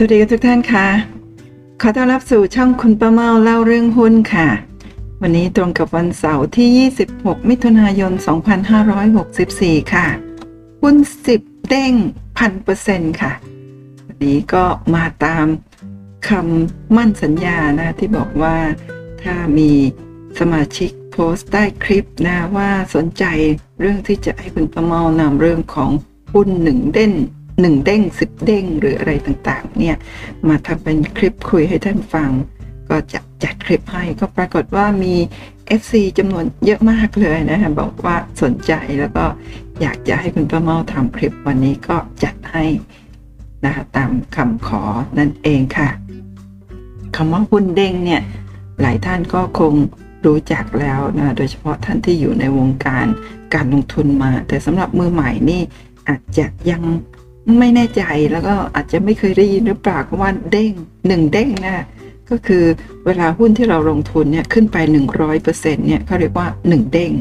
สวัสดีทุกท่านค่ะ ขอต้อนรับสู่ช่องคุณประเมาเล่าเรื่องหุ้นค่ะ วันนี้ตรงกับวันเสาร์ที่ 26 มิถุนายน 2564 ค่ะ หุ้น 10 เด้งพันเปอร์เซ็นต์ค่ะ วันนี้ก็มาตามคำมั่นสัญญานะ ที่บอกว่าถ้ามีสมาชิกโพสต์ใต้คลิปนะว่าสนใจเรื่องที่จะให้คุณประเมานำเรื่องของหุ้นหนึ่งเด้น หนึ่งเด้งสิบเด้งหรืออะไรต่างๆเนี่ยมาทำเป็นคลิปคุยให้ท่านฟัง ก็จะจัดคลิปให้ก็ปรากฏว่ามี FC จำนวนเยอะมากเลยนะคะบอกว่าสนใจแล้วก็อยากจะให้คุณป้าเมาทำคลิปวันนี้ก็จัดให้นะคะตามคำขอนั่นเองค่ะคำว่าหุ้นเด้งเนี่ยหลายท่านก็คงรู้จักแล้วนะโดยเฉพาะท่านที่อยู่ในวงการการลงทุนมา แต่สำหรับมือใหม่นี่อาจจะยัง ไม่แน่ใจแล้วก็อาจจะไม่เคยได้ยินหรือเปล่าก็ว่าเด้งหนึ่งเด้งนะก็คือเวลาหุ้นที่เราลงทุนเนี่ยขึ้นไป 100%เนี่ยเขาเรียกว่า 1 เด้ง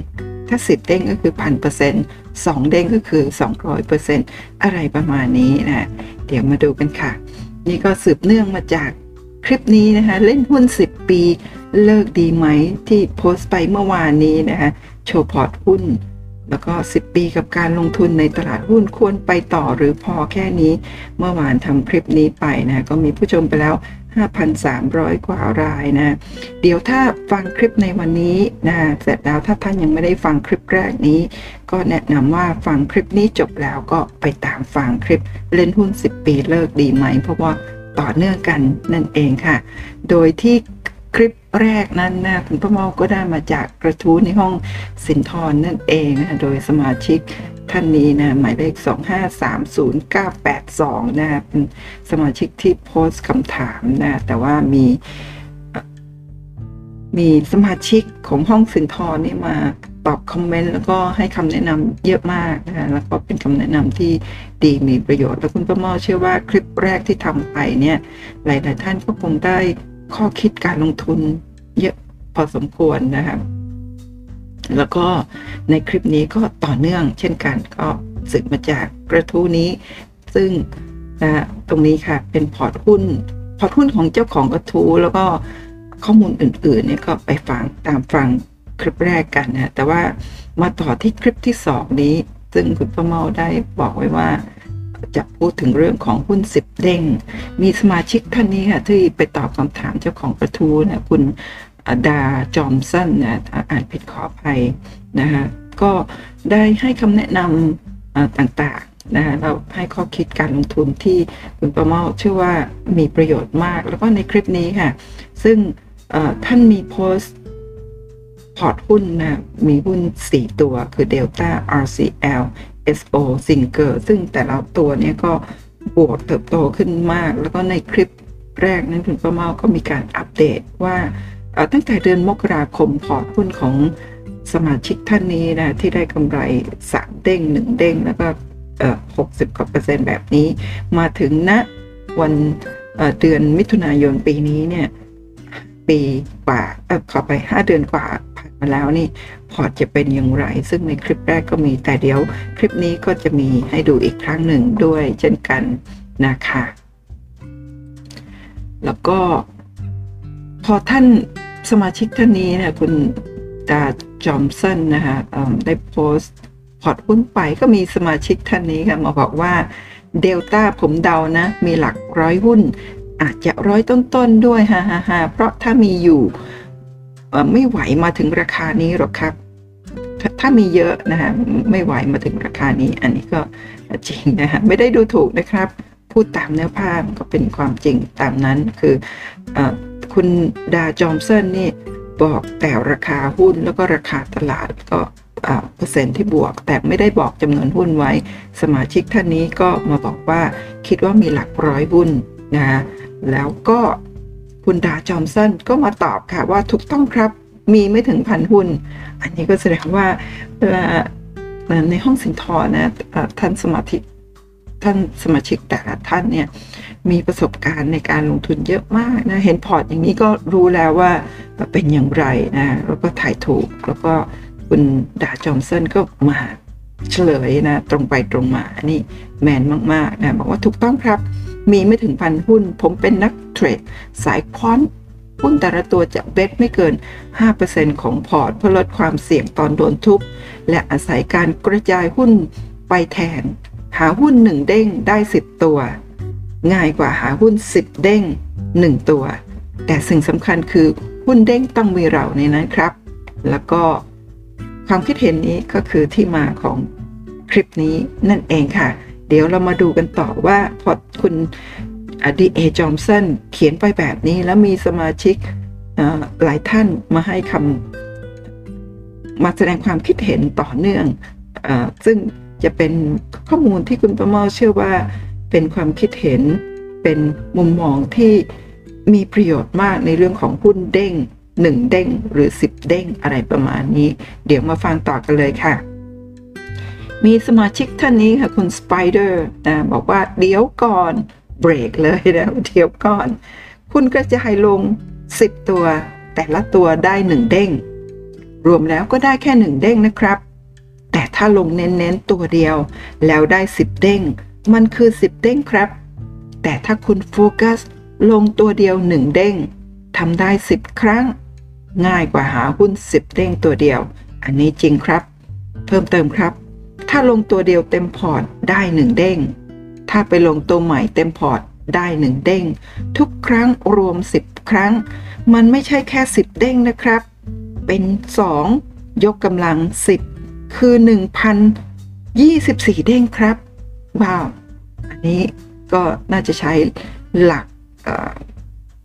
ถ้า 10 เด้งก็คือพันเปอร์เซ็นต์สองเด้งก็คือ 200%อะไรประมาณนี้นะเดี๋ยวมาดูกันค่ะ นี่ก็สืบเนื่องมาจากคลิปนี้นะคะเล่นหุ้น 10 ปีเลิกดีไหมที่โพสต์ไปเมื่อวานนี้นะคะโชว์พอร์ตหุ้น แล้วก็ 10 ปีกับการลงทุนในตลาดหุ้นควรไปต่อหรือพอแค่นี้ เมื่อวานทำคลิปนี้ไปนะก็มีผู้ชมไปแล้ว 5,300 กว่ารายนะ เดี๋ยวถ้าฟังคลิปในวันนี้นะเสร็จแล้วถ้าท่านยังไม่ได้ฟังคลิปแรกนี้ ก็แนะนำว่าฟังคลิปนี้จบแล้วก็ไปตามฟังคลิปเล่นหุ้น 10 ปีเลิกดีไหม เพราะว่าต่อเนื่องกันนั่นเองค่ะ โดยที่คลิป แรกนั้นนะคุณพ่อเมาก็ได้มาจากกระทู้ในห้องสินทรนั่นเองนะโดยสมาชิกท่านนี้นะหมายเลข 2530982 นะเป็นสมาชิกที่โพสต์คำถามนะแต่ว่ามีมีสมาชิกของห้องสินทรนี่มาตอบคอมเมนต์แล้วก็ให้คำแนะนำเยอะมากนะแล้วก็เป็นคำแนะนำที่ดีมีประโยชน์ แล้วคุณประเมาเชื่อว่าคลิปแรกที่ทำไปเนี่ย หลาย ๆ ท่านก็คงได้ข้อคิดการลงทุน เยอะพอสมควรนะครับแล้วก็ในคลิปนี้ก็ต่อเนื่อง เช่นกันก็สืบมาจากกระทู้นี้ ซึ่งนะตรงนี้ค่ะเป็นพอร์ตหุ้น พอร์ตหุ้นของเจ้าของกระทู้แล้วก็ข้อมูลอื่นๆเนี่ยก็ไปฟังตามฟังคลิปแรกกันนะแต่ว่ามาต่อที่คลิปที่สองนี้ ซึ่งคุณประเมาได้บอกไว้ว่า จะพูดถึงเรื่องของหุ้นสิบเด้ง มีสมาชิกท่านนี้ค่ะที่ไปตอบคำถามเจ้าของกระทู้นะคุณ ดาจอมสันนะอ่านผิดขออภัยนะคะก็ได้ให้คำแนะนำต่างๆนะคะเราให้ข้อคิดการลงทุนที่คุณประเมาเชื่อว่ามีประโยชน์มาก แล้วก็ในคลิปนี้ค่ะ ซึ่งท่านมีโพสต์พอร์ตหุ้นนะมีหุ้น 4 ตัวคือ Delta RCL SO s i n g e r ซึ่งแต่ละตัวนี้ก็บวกเติบโตขึ้นมาก แล้วก็ในคลิปแรกนั้นคุณประเมาก็มีการอัปเดตว่า ตั้งแต่เดือนมกราคมพอร์ตหุ้นของสมาชิกท่านนี้นะที่ได้กำไรสามเด้งหนึ่งเด้งแล้วก็หกสิบกว่าเปอร์เซ็นต์แบบนี้ มาถึงณนะวันเดือนมิถุนายนปีนี้เนี่ยปีกว่าอขอไป 5 เดือนกว่าผ่านมาแล้วนี่พอร์ตจะเป็นอย่างไร ซึ่งในคลิปแรกก็มีแต่เดี๋ยว คลิปนี้ก็จะมีให้ดูอีกครั้งหนึ่งด้วยเช่นกันนะคะ แล้วก็พอท่าน สมาชิกท่านนี้นะคุณดาจอมสันนะคะได้โพสต์พอร์ตหุ้นไปก็มีสมาชิกท่านนี้ค่ะมาบอกว่าเดลต้าผมเดานะ มีหลักร้อยหุ้น อาจจะร้อยต้นๆด้วยฮ่าฮ่าฮ่าเพราะถ้ามีอยู่ไม่ไหวมาถึงราคานี้หรอกครับถ้ามีเยอะนะฮะไม่ไหวมาถึงราคานี้ อันนี้ก็จริงนะฮะไม่ได้ดูถูกนะครับ พูดตามเนื้อผ้าก็เป็นความจริงตามนั้นคืออ คุณดาจอมเซนนี่บอกแต่ราคาหุ้นแล้วก็ราคาตลาดก็เปอร์เซ็นต์ที่บวก แต่ไม่ได้บอกจำนวนหุ้นไว้ สมาชิกท่านนี้ก็มาบอกว่าคิดว่ามีหลักร้อยหุ้นนะแล้วก็คุณดาจอมสันก็มาตอบค่ะว่าถูกต้องครับมีไม่ถึงพันหุ้น อันนี้ก็แสดงว่าเวลาในห้องสินธรนะท่านสมาชิกท่านสมาชิกแต่ละท่านเนี่ย มีประสบการณ์ในการลงทุนเยอะมากนะเห็นพอร์ตอย่างนี้ก็รู้แล้วว่าเป็นอย่างไรนะแล้วก็ถ่ายถูก แล้วก็คุณดาจอมสันก็มาเฉลยนะ ตรงไปตรงมาอันนี้แมนมากๆนะบอกว่าถูกต้องครับ มีไม่ถึงพันหุ้น ผมเป็นนักเทรดสายควอนหุ้นแต่ละตัวจะเบสไม่เกิน 5%ของพอร์ต เพื่อลดความเสี่ยงตอนโดนทุบและอาศัยการกระจายหุ้นไปแทน หาหุ้น1เด้งได้ 10 ตัว ง่ายกว่าหาหุ้น 10 เด้ง 1 ตัว แต่สิ่งสำคัญคือหุ้นเด้งต้องมีเราในนั้นครับ แล้วก็ความคิดเห็นนี้ก็คือที่มาของคลิปนี้นั่นเองค่ะ เดี๋ยวเรามาดูกันต่อว่าพอคุณดีเอจอมสันเขียนไปแบบนี้แล้วมีสมาชิกหลายท่านมาให้คำมาแสดงความคิดเห็นต่อเนื่องอซึ่งจะเป็นข้อมูลที่คุณประเมาเชื่อว่า เป็นความคิดเห็น เป็นมุมมองที่มีประโยชน์มากในเรื่องของหุ้นเด้งหนึ่งเด้งหรือ 10 เด้งอะไรประมาณนี้ เดี๋ยวมาฟังต่อกันเลยค่ะ มีสมาชิกท่านนี้ค่ะคุณสไปเดอร์นะบอกว่าเดี๋ยวก่อนเบรกเลยนะเดี๋ยวก่อน คุณกระจายลง 10 ตัว แต่ละตัวได้ 1 เด้ง รวมแล้วก็ได้แค่ 1 เด้งนะครับ แต่ถ้าลงเน้นๆตัวเดียวแล้วได้ 10 เด้ง มันคือ 10 เด้งครับ แต่ถ้าคุณโฟกัสลงตัวเดียว 1 เด้งทำได้ 10 ครั้ง ง่ายกว่าหาหุ้น 10 เด้งตัวเดียว อันนี้จริงครับ เพิ่มเติมครับ ถ้าลงตัวเดียวเต็มพอร์ตได้ 1 เด้ง ถ้าไปลงตัวใหม่เต็มพอร์ตได้ 1 เด้ง ทุกครั้งรวม 10 ครั้ง มันไม่ใช่แค่ 10 เด้งนะครับ เป็น 2 ยกกำลัง 10 คือ 1,024 เด้งครับ ว้าว อันนี้ก็น่าจะใช้หลัก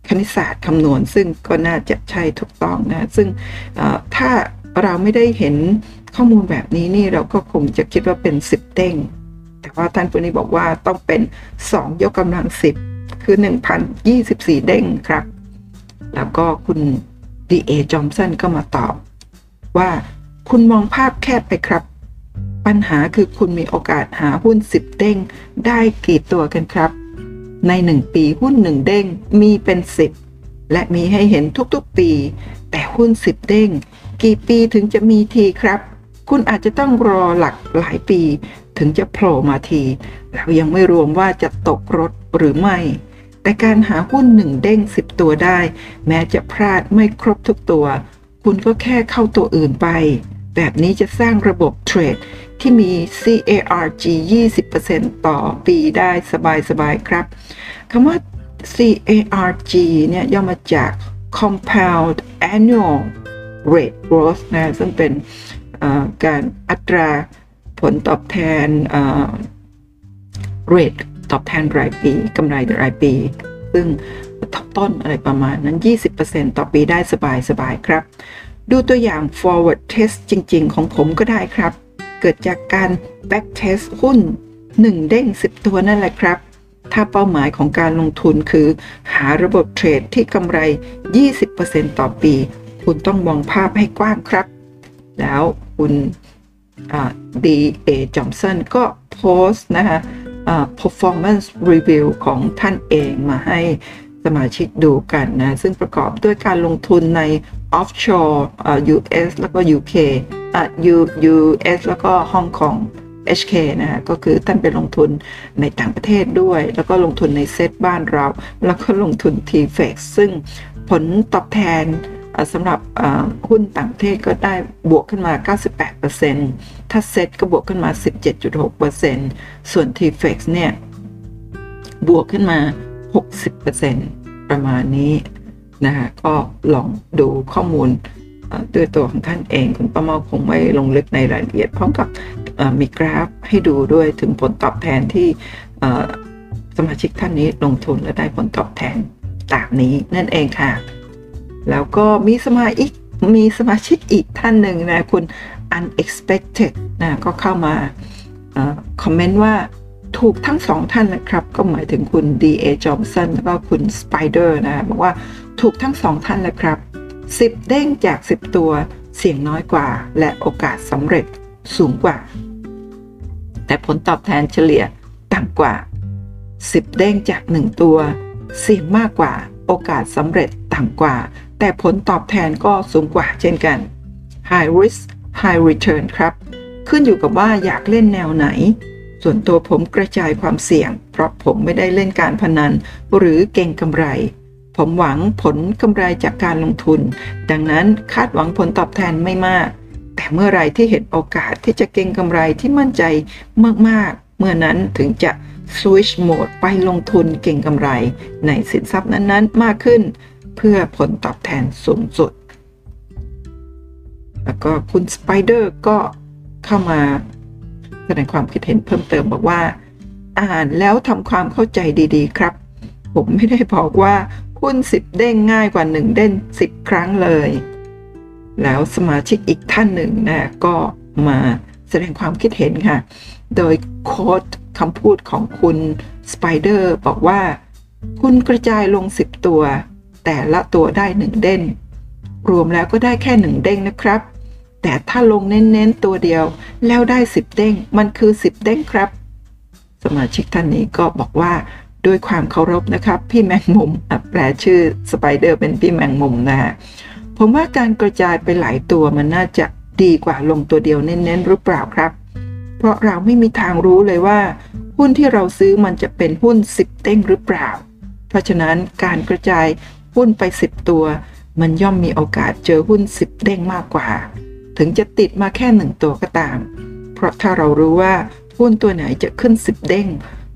คณิตศาสตร์คำนวณ ซึ่งก็น่าจะใช่ถูกต้องนะซึ่งถ้าเราไม่ได้เห็นข้อมูลแบบนี้นี่เราก็คงจะคิดว่าเป็น 10 เด้ง แต่ว่าท่านผู้นี้บอกว่าต้องเป็น 2 ยกกำลัง 10 คือ 1,024 เด้งครับ แล้วก็คุณ D.A. จอมสันก็มาตอบว่าคุณมองภาพแคบไปครับ ปัญหาคือคุณมีโอกาสหาหุ้น 10 เด้ง ได้กี่ตัวกันครับ ใน 1 ปีหุ้น 1 เด้งมีเป็น 10 และมีให้เห็นทุกๆปี แต่หุ้น 10 เด้ง กี่ปีถึงจะมีทีครับ คุณอาจจะต้องรอหลักหลายปี ถึงจะโผล่มาทีเรายังไม่รวมว่าจะตกรถหรือไม่ แต่การหาหุ้นหนึ่งเด้ง 10 ตัวได้ แม้จะพลาดไม่ครบทุกตัว คุณก็แค่เข้าตัวอื่นไป แบบนี้จะสร้างระบบเทรด ที่มี CARG 20%ต่อปีได้สบายๆครับคำว่า CARG เนี่ยย่อมาจาก Compound Annual Rate Growth นะซึ่งเป็นการอัตราผลตอบแทนเรทตอบแทนรายปีกำไรรายปี ซึ่งทบต้นอะไรประมาณนั้น 20%ต่อปีได้สบายๆครับ ดูตัวอย่าง forward test จริง ๆ ของผมก็ได้ครับ เกิดจากการ back test หุ้น 1 เด้ง 10 ตัวนั่นแหละครับ ถ้าเป้าหมายของการลงทุนคือ หาระบบเทรดที่กำไร 20%ต่อปี คุณต้องมองภาพให้กว้างครับ แล้วคุณดีเอจอมสันก็โพสต์นะคะ performance review ของท่านเองมาให้สมาชิกดูกันนะ ซึ่งประกอบด้วยการลงทุนใน offshore US แล้วก็ UK อะ U US แล้วก็ฮ่องกง HK นะฮะก็คือท่านไปลงทุนในต่างประเทศด้วย แล้วก็ลงทุนในเซตบ้านเรา แล้วก็ลงทุน TFX ซึ่งผลตอบแทนสำหรับหุ้นต่างประเทศก็ได้บวกขึ้นมา 98%ถ้าเซตก็บวกขึ้นมา 17.6%ส่วน TFX เนี่ย บวกขึ้นมา 60%ประมาณนี้ นะคะก็ลองดูข้อมูลด้วยตัวของท่านเอง คุณป้าเมาคงไม่ลงลึกในรายละเอียดพร้อมกับมีกราฟให้ดูด้วยถึงผลตอบแทนที่สมาชิกท่านนี้ลงทุนและได้ผลตอบแทนตามนี้นั่นเองค่ะ แล้วก็มีสมาชิกมีสมาชิกอีกท่านหนึ่งนะคุณ unexpected นะก็เข้ามาคอมเมนต์ว่าถูกทั้งสองท่านนะครับ ก็หมายถึงคุณ D.A. Johnson แล้วก็คุณ Spider นะบอกว่า ถูกทั้งสองท่านเลยครับ 10 เด้งจาก 10 ตัว เสี่ยงน้อยกว่า และโอกาสสำเร็จสูงกว่า แต่ผลตอบแทนเฉลี่ยต่ำกว่า 10 เด้งจาก 1 ตัว เสี่ยงมากกว่า โอกาสสำเร็จต่ำกว่า แต่ผลตอบแทนก็สูงกว่าเช่นกัน High risk high return ครับ ขึ้นอยู่กับว่าอยากเล่นแนวไหน ส่วนตัวผมกระจายความเสี่ยง เพราะผมไม่ได้เล่นการพนัน หรือเก่งกำไร ผมหวังผลกำไรจากการลงทุน ดังนั้นคาดหวังผลตอบแทนไม่มาก แต่เมื่อไรที่เห็นโอกาสที่จะเก่งกำไรที่มั่นใจมากๆ เมื่อนั้นถึงจะ switch mode ไปลงทุนเก่งกำไร ในสินทรัพย์นั้นๆ มากขึ้น เพื่อผลตอบแทนสูงสุด แล้วก็คุณสไปเดอร์ก็เข้ามาแสดงความคิดเห็นเพิ่มเติมบอกว่า อ่านแล้วทำความเข้าใจดีๆ ครับ ผมไม่ได้บอกว่า หุ้นสิบเด้งง่ายกว่าหนึ่งเด้งสิบครั้งเลย แล้วสมาชิกอีกท่านหนึ่งนะก็มาแสดงความคิดเห็นค่ะ โดยโค้ดคำพูดของคุณสไปเดอร์บอกว่า คุณกระจายลง 10 ตัว แต่ละตัวได้ 1 เด้งรวมแล้วก็ได้แค่ 1 เด้งนะครับ แต่ถ้าลงเน้นๆตัวเดียวแล้วได้ 10 เด้งมันคือ 10 เด้งครับ สมาชิกท่านนี้ก็บอกว่า ด้วยความเคารพนะครับ พี่แมงมุมแปลชื่อสไปเดอร์เป็นพี่แมงมุมนะฮะผมว่าการกระจายไปหลายตัวมันน่าจะดีกว่าลงตัวเดียวเน้นๆหรือเปล่าครับ เพราะเราไม่มีทางรู้เลยว่า หุ้นที่เราซื้อมันจะเป็นหุ้น 10 เต้งหรือเปล่า เพราะฉะนั้นการกระจายหุ้นไป 10 ตัว มันย่อมมีโอกาสเจอหุ้น 10 เด้งมากกว่า ถึงจะติดมาแค่หนึ่งตัวก็ตาม เพราะถ้าเรารู้ว่าหุ้นตัวไหนจะขึ้น 10 เด้ง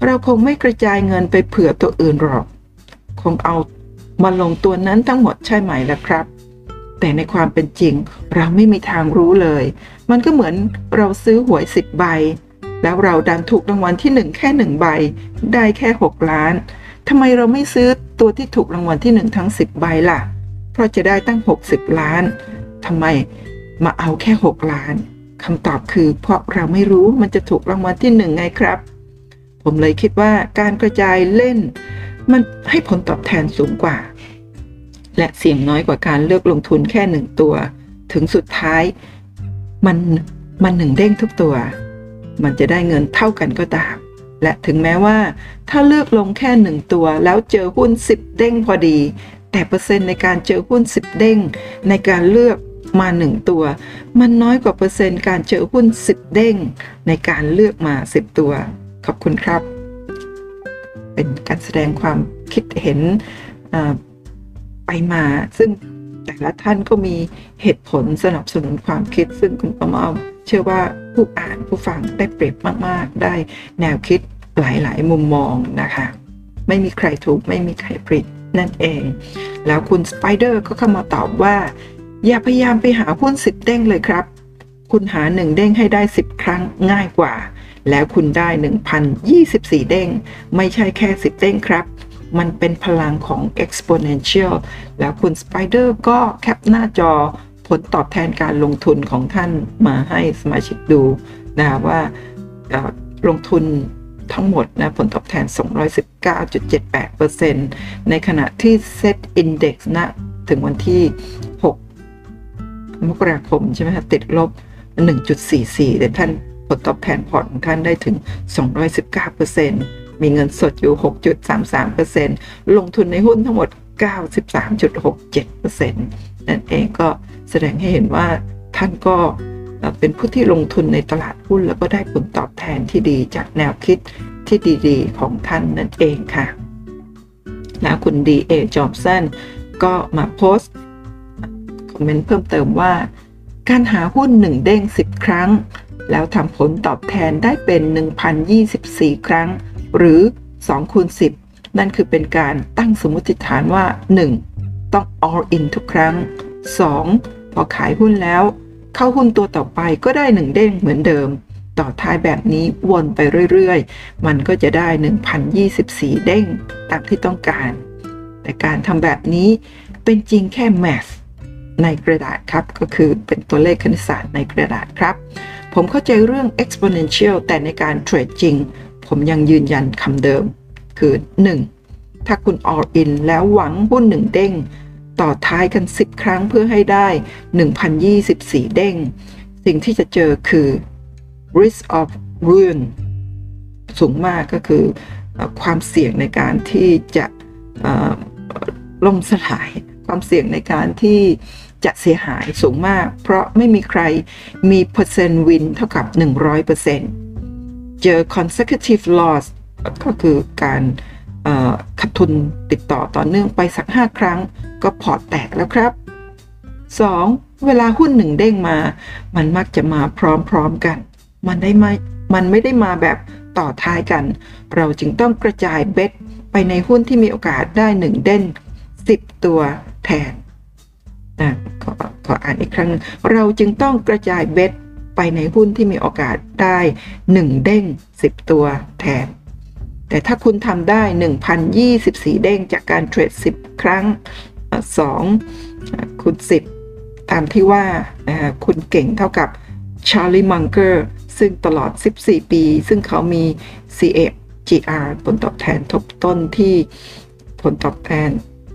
เราคงไม่กระจายเงินไปเผื่อตัวอื่นหรอก คงเอามาลงตัวนั้นทั้งหมดใช่ไหมล่ะครับ แต่ในความเป็นจริงเราไม่มีทางรู้เลย มันก็เหมือนเราซื้อหวย10ใบ แล้วเราดันถูกรางวัลที่1แค่1ใบ ได้แค่6ล้านทำไมเราไม่ซื้อตัวที่ถูกรางวัลที่1ทั้ง10ใบล่ะ เพราะจะได้ตั้ง60ล้านทำไมมาเอาแค่6ล้านคำตอบคือเพราะเราไม่รู้มันจะถูกรางวัลที่1ไงครับ ผมเลยคิดว่าการกระจายเล่น มันให้ผลตอบแทนสูงกว่า และเสี่ยงน้อยกว่าการเลือกลงทุนแค่หนึ่งตัว ถึงสุดท้าย มันมันหนึ่งเด้งทุกตัว มันจะได้เงินเท่ากันก็ตาม และถึงแม้ว่า ถ้าเลือกลงแค่หนึ่งตัว แล้วเจอหุ้น 10 เด้งพอดี แต่เปอร์เซ็นต์ในการเจอหุ้น 10 เด้ง ในการเลือกมาหนึ่งตัว มันน้อยกว่าเปอร์เซ็นต์การเจอหุ้น 10 เด้ง ในการเลือกมา 10 ตัว ขอบคุณครับ เป็นการแสดงความคิดเห็นไปมา ซึ่งแต่ละท่านก็มีเหตุผลสนับสนุนความคิด ซึ่งคุณประมาเชื่อว่าผู้อ่านผู้ฟังได้เปรียบมาก ๆ ได้แนวคิดหลาย ๆ มุมมองนะคะ ไม่มีใครถูกไม่มีใครผิดนั่นเอง แล้วคุณสไปเดอร์ก็เข้ามาตอบว่า อย่าพยายามไปหาหุ้นสิบเด้งเลยครับ คุณหาหนึ่งเด้งให้ได้10ครั้งง่ายกว่า แล้วคุณได้ 1,024 เด้ง ไม่ใช่แค่ 10 เด้งครับ มันเป็นพลังของ exponential แล้วคุณ Spider ก็แคปหน้าจอผลตอบแทนการลงทุนของท่านมาให้สมาชิกดูนะว่าลงทุนทั้งหมดนะผลตอบแทน 219.78%ในขณะที่ Set Index นะ ถึงวันที่ 6 มกราคมใช่ไหมคะติดลบ 1.44 แต่ท่าน ผลตอบแทนพอร์ตของท่านได้ถึง 219%มีเงินสดอยู่ 6.33%ลงทุนในหุ้นทั้งหมด 93.67%นั่นเองก็แสดงให้เห็นว่าท่านก็เป็นผู้ที่ลงทุนในตลาดหุ้นแล้วก็ได้ผลตอบแทนที่ดีจากแนวคิดที่ดีๆ ของท่านนั่นเองค่ะ แล้วคุณดีเอจอบสันก็มาโพสต์คอมเมนต์เพิ่มเติมว่า การหาหุ้นหนึ่งเด้ง 10 ครั้ง แล้วทำผลตอบแทนได้เป็น 1,024 ครั้ง หรือ2คูณ10 นั่นคือเป็นการตั้งสมมติฐานว่า 1. ต้อง all in ทุกครั้ง 2. พอขายหุ้นแล้ว เข้าหุ้นตัวต่อไปก็ได้หนึ่งเด้งเหมือนเดิม ต่อท้ายแบบนี้วนไปเรื่อยๆ มันก็จะได้ 1,024 เด้งตามที่ต้องการ แต่การทำแบบนี้เป็นจริงแค่ math ในกระดาษครับก็คือเป็นตัวเลขคณิตศาสตร์ในกระดาษครับ ผมเข้าใจเรื่อง exponential แต่ในการเทรดจริง ผมยังยืนยันคำเดิม คือ 1. ถ้าคุณ all in แล้วหวังหุ้นหนึ่งเด้ง ต่อท้ายกัน 10 ครั้งเพื่อให้ได้ 1,024 เด้ง สิ่งที่จะเจอคือ risk of ruin สูงมากก็คือความเสี่ยงในการที่จะล่มสลาย ความเสี่ยงในการที่ จะเสียหายสูงมาก เพราะไม่มีใครมีเปอร์เซ็นต์วินเท่ากับ 100%เจอ consecutive loss ก็คือการขาดทุนติดต่อต่อเนื่องไปสัก 5 ครั้ง ก็พอร์ตแตกแล้วครับ 2. เวลาหุ้นหนึ่งเด้งมา มันมักจะมาพร้อมๆกัน มันได้ไม่มันไม่ได้มาแบบต่อท้ายกัน เราจึงต้องกระจายเบ็ดไปในหุ้นที่มีโอกาสได้หนึ่งเด้ง10 ตัวแทน นะขอขออ่านอีกครั้ง เราจึงต้องกระจายเบ็ดไปในหุ้นที่มีโอกาสได้ 1 เด้ง 10 ตัวแทน แต่ถ้าคุณทำได้ 1,024 เด้งจากการเทรด 10 ครั้ง 2คูณ10 ตามที่ว่าคุณเก่งเท่ากับชาร์ลีมังเกอร์ซึ่งตลอด 14 ปี ซึ่งเขามี CAGR ผลตอบแทนทบต้นที่ผลตอบแทน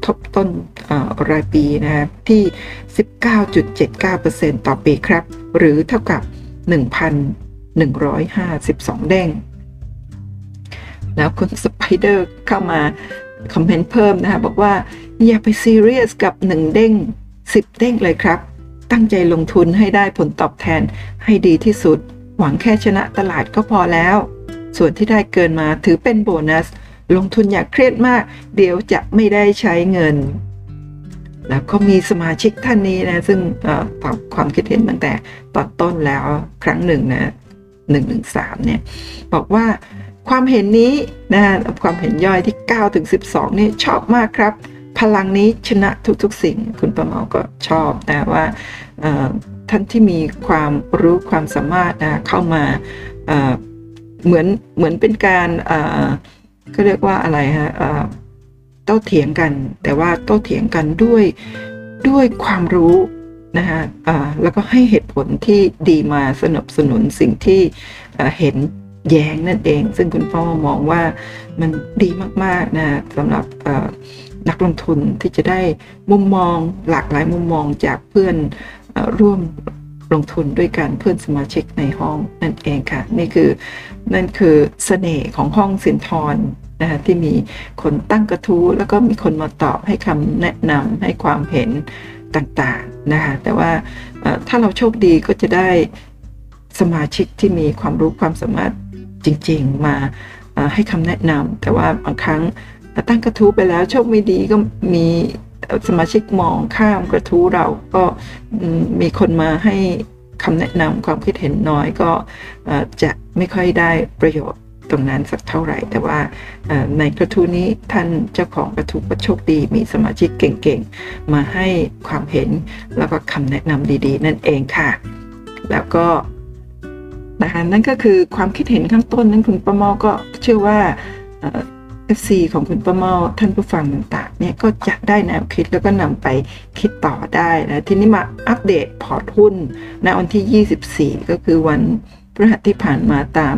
ทบต้นรายปีนะครับที่ 19.79%ต่อปีครับ หรือเท่ากับ 1,152 เด้ง แล้วคุณสไปเดอร์เข้ามาคอมเมนต์เพิ่มนะคะบอกว่า อย่าไปซีเรียสกับ 1 เด้ง 10 เด้งเลยครับ ตั้งใจลงทุนให้ได้ผลตอบแทนให้ดีที่สุด หวังแค่ชนะตลาดก็พอแล้ว ส่วนที่ได้เกินมาถือเป็นโบนัส ลงทุนอยากเครียดมาก เดี๋ยวจะไม่ได้ใช้เงิน แล้วก็มีสมาชิกท่านนี้นะ ซึ่งตอบความคิดเห็นตั้งแต่ตอนต้นแล้วครั้งหนึ่งนะหนึ่งหนึ่งสามเนี่ย บอกว่าความเห็นนี้นะความเห็นย่อยที่ 9 ถึง 12 นี่ชอบมากครับ พลังนี้ชนะทุกๆสิ่ง คุณประเมาก็ชอบนะว่าท่านที่มีความรู้ความสามารถนะเข้ามาเหมือนเหมือนเป็นการ ก็เรียกว่าอะไรฮะโต้เถียงกัน แต่ว่าโต้เถียงกันด้วยด้วยความรู้นะฮะแล้วก็ให้เหตุผลที่ดีมาสนับสนุนสิ่งที่เห็นแย้งนั่นเอง ซึ่งคุณพ่อมองว่ามันดีมากๆนะสำหรับนักลงทุนที่จะได้มุมมองหลากหลายมุมมองจากเพื่อนร่วม ลงทุนด้วยกันเพื่อนสมาชิกในห้องนั่นเองค่ะ นี่คือนั่นคือสเสน่ห์ของห้องสินทรนะคะที่มีคนตั้งกระทู้แล้วก็มีคนมาตอบให้คำแนะนำให้ความเห็นต่างๆนะคะแต่ว่าถ้าเราโชคดีก็จะได้สมาชิกที่มีความรู้ความสามารถจริง ๆ มาให้คำแนะนำแต่ว่าบางครั้งตั้งกระทู้ไปแล้วโชคไม่ดีก็มี สมาชิกมองข้ามกระทู้เราก็มีคนมาให้คำแนะนำความคิดเห็นน้อยก็จะไม่ค่อยได้ประโยชน์ตรงนั้นสักเท่าไหร่ แต่ว่าในกระทู้นี้ท่านเจ้าของกระทู้ก็โชคดี มีสมาชิกเก่งๆ มาให้ความเห็นแล้วก็คำแนะนำดีๆ นั่นเองค่ะ แล้วก็นะคะนั่นก็คือความคิดเห็นข้างต้นนั้นคุณประมอก็เชื่อว่า FC ของคุณประเมาท่านผู้ฟังต่างๆเนี่ยก็จะได้แนวคิดแล้วก็นำไปคิดต่อได้นะทีนี้มาอัปเดตพอร์ตหุ้นในวันที่ 24 ก็คือวันพฤหัสที่ผ่านมาตาม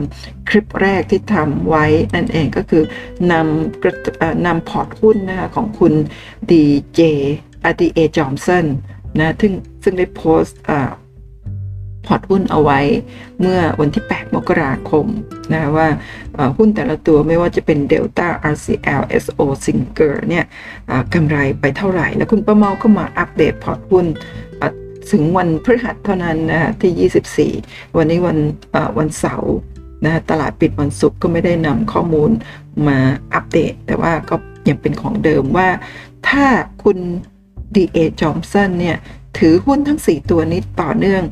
คลิปแรกที่ทำไว้นั่นเองก็คือนำนำพอร์ตหุ้นนะคะของคุณดีเจอาร์ดีเอจอมสันนะซึ่งซึ่งได้โพสต์ พอร์ตหุ้นเอาไว้เมื่อวันที่ 8 มกราคมนะว่าหุ้นแต่ละตัวไม่ว่าจะเป็น Delta RCL SO Singer เนี่ยกำไรไปเท่าไหร่ แล้วคุณประเมาก็มาอัปเดตพอร์ตหุ้นถึงวันพฤหัสเท่านั้นนะที่ 24 วันนี้วันวันเสาร์นะตลาดปิดวันศุกร์ก็ไม่ได้นำข้อมูลมาอัปเดต แต่ว่าก็ยังเป็นของเดิมว่าถ้าคุณ DA Johnson เนี่ย ถือหุ้นทั้ง 4 ตัวนี้ต่อเนื่อง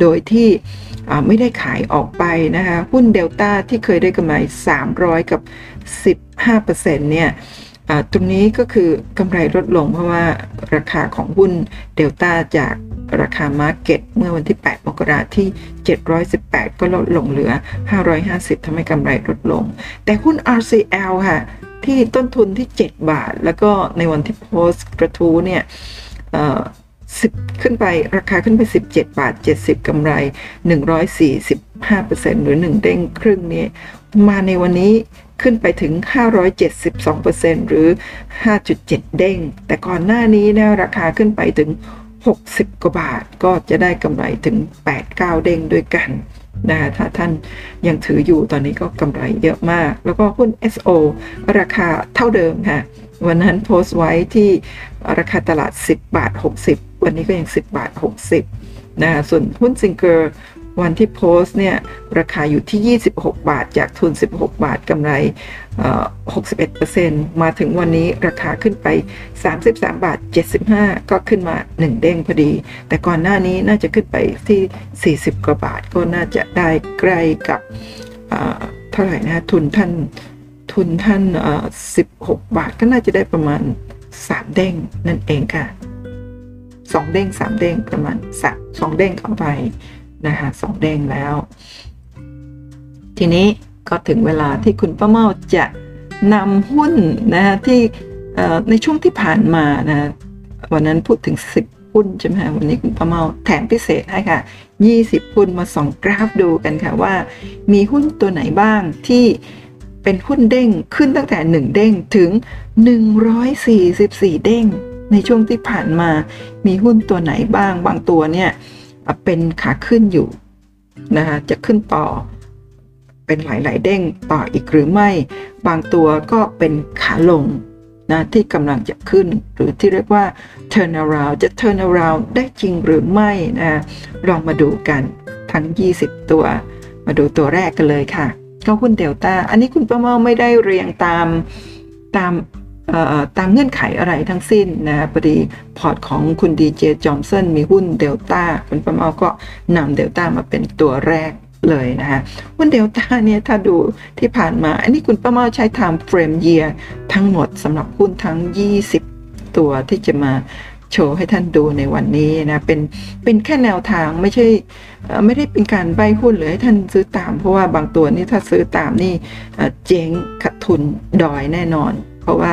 โดยที่ไม่ได้ขายออกไปนะคะหุ้นเดลต้าที่เคยได้กำไร 300 กับ 15%เนี่ยตรงนี้ก็คือกำไรลดลงเพราะว่าราคาของหุ้นเดลต้าจากราคามาร์เก็ตเมื่อวันที่ 8 มกราที่ 718 ก็ลดลงเหลือ 550ทำให้กำไรลดลง แต่หุ้น RCL ค่ะ ที่ต้นทุนที่ 7 บาท แล้วก็ในวันที่โพสต์กระทู้เนี่ย 10 ขึ้นไปราคาขึ้นไป 17 บาท 70 กำไร 145%หรือ 1 เด้งครึ่งนี้ มาในวันนี้ขึ้นไปถึง 572%หรือ 5.7 เด้ง แต่ก่อนหน้านี้นะราคาขึ้นไปถึง 60 กว่าบาทก็จะได้กำไรถึง 8-9 เด้งด้วยกันนะถ้าท่านยังถืออยู่ตอนนี้ก็กำไรเยอะมาก แล้วก็หุ้น SO ราคาเท่าเดิมค่ะ วันนั้นโพสต์ไว้ที่ราคาตลาด 10 บาท 60 วันนี้ก็ยัง 10 บาท 60 นะ ส่วนหุ้นซิงเกอร์วันที่โพสต์เนี่ย ราคาอยู่ที่ 26 บาท จากทุน 16 บาทกำไรเอ่อ61%มาถึงวันนี้ราคาขึ้นไป 33 บาท 75 ก็ขึ้นมา 1 เด้งพอดี แต่ก่อนหน้านี้น่าจะขึ้นไปที่ 40 กว่าบาท ก็น่าจะได้ใกล้กับเอ่อเท่าไหร่นะทุนท่าน ทุนท่าน16บาทก็น่าจะได้ประมาณ3เด้งนั่นเองค่ะสองเด้งสามเด้งประมาณสามสองเด้งเข้าไปนะคะสองเด้งแล้ว ทีนี้ก็ถึงเวลาที่คุณป้าเมาจะนำหุ้นนะที่ในช่วงที่ผ่านมานะวันนั้นพูดถึง 10 หุ้นใช่ไหมคะวันนี้คุณป้าเมาแถมพิเศษให้ค่ะ 20 หุ้นมาส่องกราฟดูกันค่ะว่า มีหุ้นตัวไหนบ้างที่ เป็นหุ้นเด้งขึ้นตั้งแต่ 1 เด้งถึง 144 เด้ง ในช่วงที่ผ่านมามีหุ้นตัวไหนบ้างบางตัวเนี่ยเป็นขาขึ้นอยู่นะคะจะขึ้นต่อเป็นหลาย ๆ เด้งต่ออีกหรือไม่ บางตัวก็เป็นขาลงนะที่กำลังจะขึ้นหรือที่เรียกว่า turn around จะ turn around ได้จริงหรือไม่นะลองมาดูกันทั้ง 20 ตัว มาดูตัวแรกกันเลยค่ะ ก็หุ้นเดลต้าอันนี้คุณประเมาไม่ได้เรียงตามตามตามเงื่อนไขอะไรทั้งสิ้นนะพอดีพอร์ตของคุณดีเจจอมสันมีหุ้นเดลต้าคุณประเมาก็นำเดลต้ามาเป็นตัวแรกเลยนะคะหุ้นเดลต้าเนี่ยถ้าดูที่ผ่านมา อันนี้คุณประเมาใช้ time frame year ทั้งหมดสำหรับหุ้นทั้ง 20 ตัวที่จะมาโชว์ให้ท่านดูในวันนี้นะเป็นเป็นแค่แนวทางไม่ใช่ ไม่ได้เป็นการใบหุ้นหรือให้ท่านซื้อตาม เพราะว่าบางตัวนี่ถ้าซื้อตามนี่เจ๊งขาดทุนดอยแน่นอน เพราะว่า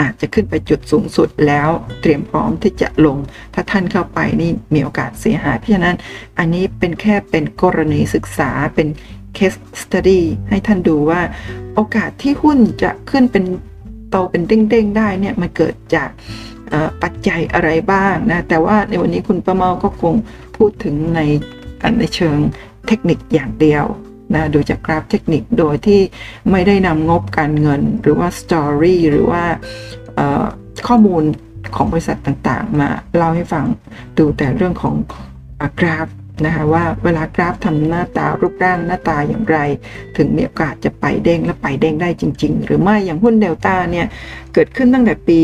อาจจะขึ้นไปจุดสูงสุดแล้วเตรียมพร้อมที่จะลง ถ้าท่านเข้าไปนี่มีโอกาสเสียหาย เพราะฉะนั้นอันนี้เป็นแค่เป็นกรณีศึกษาเป็น case study ให้ท่านดูว่า โอกาสที่หุ้นจะขึ้นเป็นโตเป็นเด้งๆได้เนี่ยมันเกิดจากปัจจัยอะไรบ้างนะ แต่ว่าในวันนี้คุณประเมาก็คงพูดถึงใน ในเชิงเทคนิคอย่างเดียวนะดูจากกราฟเทคนิคโดยที่ไม่ได้นำงบการเงิน หรือว่าสตอรี่หรือว่าข้อมูลของบริษัทต่างๆ มาเล่าให้ฟังดูแต่เรื่องของกราฟ นะคะว่าเวลากราฟทำหน้าตารูปร่างหน้าตาอย่างไร ถึงมีโอกาสจะไปเด้งและไปเด้งได้จริง ๆ หรือไม่อย่างหุ้นเดลต้าเนี่ยเกิดขึ้นตั้งแต่ปี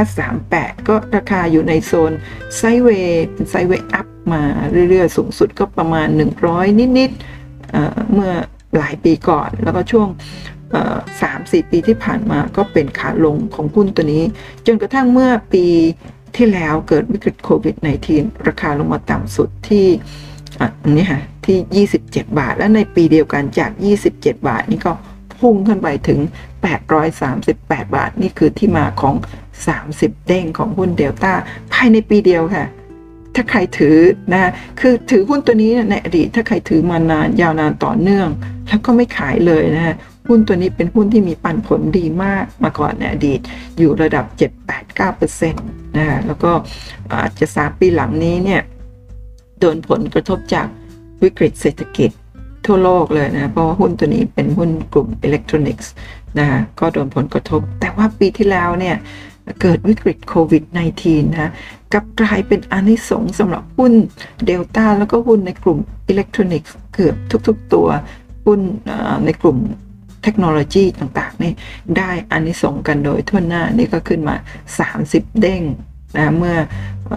2538 ก็ราคาอยู่ในโซนไซเวย์เป็นไซเวย์อัพมาเรื่อยๆ สูงสุดก็ประมาณ 100 นิดๆเอ่อเมื่อหลายปีก่อน แล้วก็ช่วงสามสี่ปีที่ผ่านมาก็เป็นขาลงของหุ้นตัวนี้ จนกระทั่งเมื่อปี ที่แล้วเกิดวิกฤตโควิด -19 ราคาลงมาต่ำสุดที่อะอันนี้ค่ะที่ 27 บาท และในปีเดียวกันจาก 27 บาท นี่ก็พุ่งขึ้นไปถึง 838 บาท นี่คือที่มาของ 30 เด้งของหุ้นเดลต้าภายในปีเดียวค่ะ ถ้าใครถือนะคือถือหุ้นตัวนี้ในอดีตถ้าใครถือมานานยาวนานต่อเนื่อง แล้วก็ไม่ขายเลยนะฮะ หุ้นตัวนี้เป็นหุ้นที่มีปันผลดีมากมาก่อนในอดีต อยู่ระดับ 7-8-9%นะฮะแล้วก็อาจจะสามปีหลังนี้เนี่ยโดนผลกระทบจากวิกฤตเศรษฐกิจทั่วโลกเลยนะ เพราะว่าหุ้นตัวนี้เป็นหุ้นกลุ่มอิเล็กทรอนิกส์นะฮะก็โดนผลกระทบ แต่ว่าปีที่แล้วเนี่ยเกิดวิกฤตโควิด -19 นะกับกลายเป็นอานิสงส์สำหรับหุ้นเดลต้าแล้วก็หุ้นในกลุ่มอิเล็กทรอนิกส์เกือบทุกๆตัวหุ้นในกลุ่ม เทคโนโลยีต่างๆนี่ได้อานิสงส์กันโดยทั่วหน้านี่ก็ขึ้นมา 30 เด้งนะเมื่อ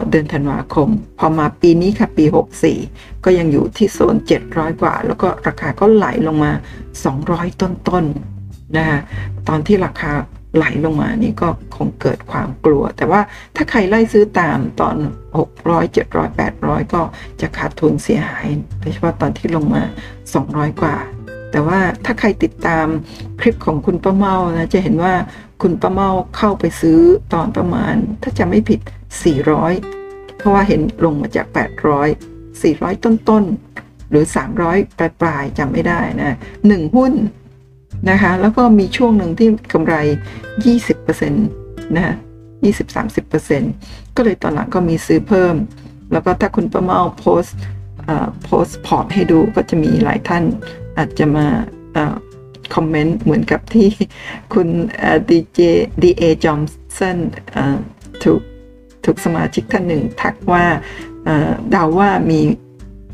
เดือนธันวาคม พอมาปีนี้ค่ะปี 64 ก็ยังอยู่ที่โซน 700 กว่า แล้วก็ราคาก็ไหลลงมา 200 ต้นๆนะคะตอนที่ราคาไหลลงมานี่ก็คงเกิดความกลัว แต่ว่าถ้าใครไล่ซื้อตามตอน 600 700 800 ก็จะขาดทุนเสียหายโดยเฉพาะตอนที่ลงมา 200 กว่า แต่ว่าถ้าใครติดตามคลิปของคุณป้าเมานะจะเห็นว่าคุณป้าเมาเข้าไปซื้อตอนประมาณ ถ้าจะไม่ผิด 400 เพราะว่าเห็นลงมาจาก 800 400 ต้นๆ หรือ 300 ปลายๆจำไม่ได้นะหนึ่งหุ้นนะคะแล้วก็มีช่วงหนึ่งที่กำไร 20%นะ20-30%ก็เลยตอนหลังก็มีซื้อเพิ่ม แล้วก็ถ้าคุณประเมาโพสโพสพอร์ตให้ดูก็จะมีหลายท่าน อาจจะมาคอมเมนต์เหมือนกับที่คุณดีเจดีเอจอมสันถูกถูกสมาชิกท่านหนึ่งทักว่าเดาว่ามี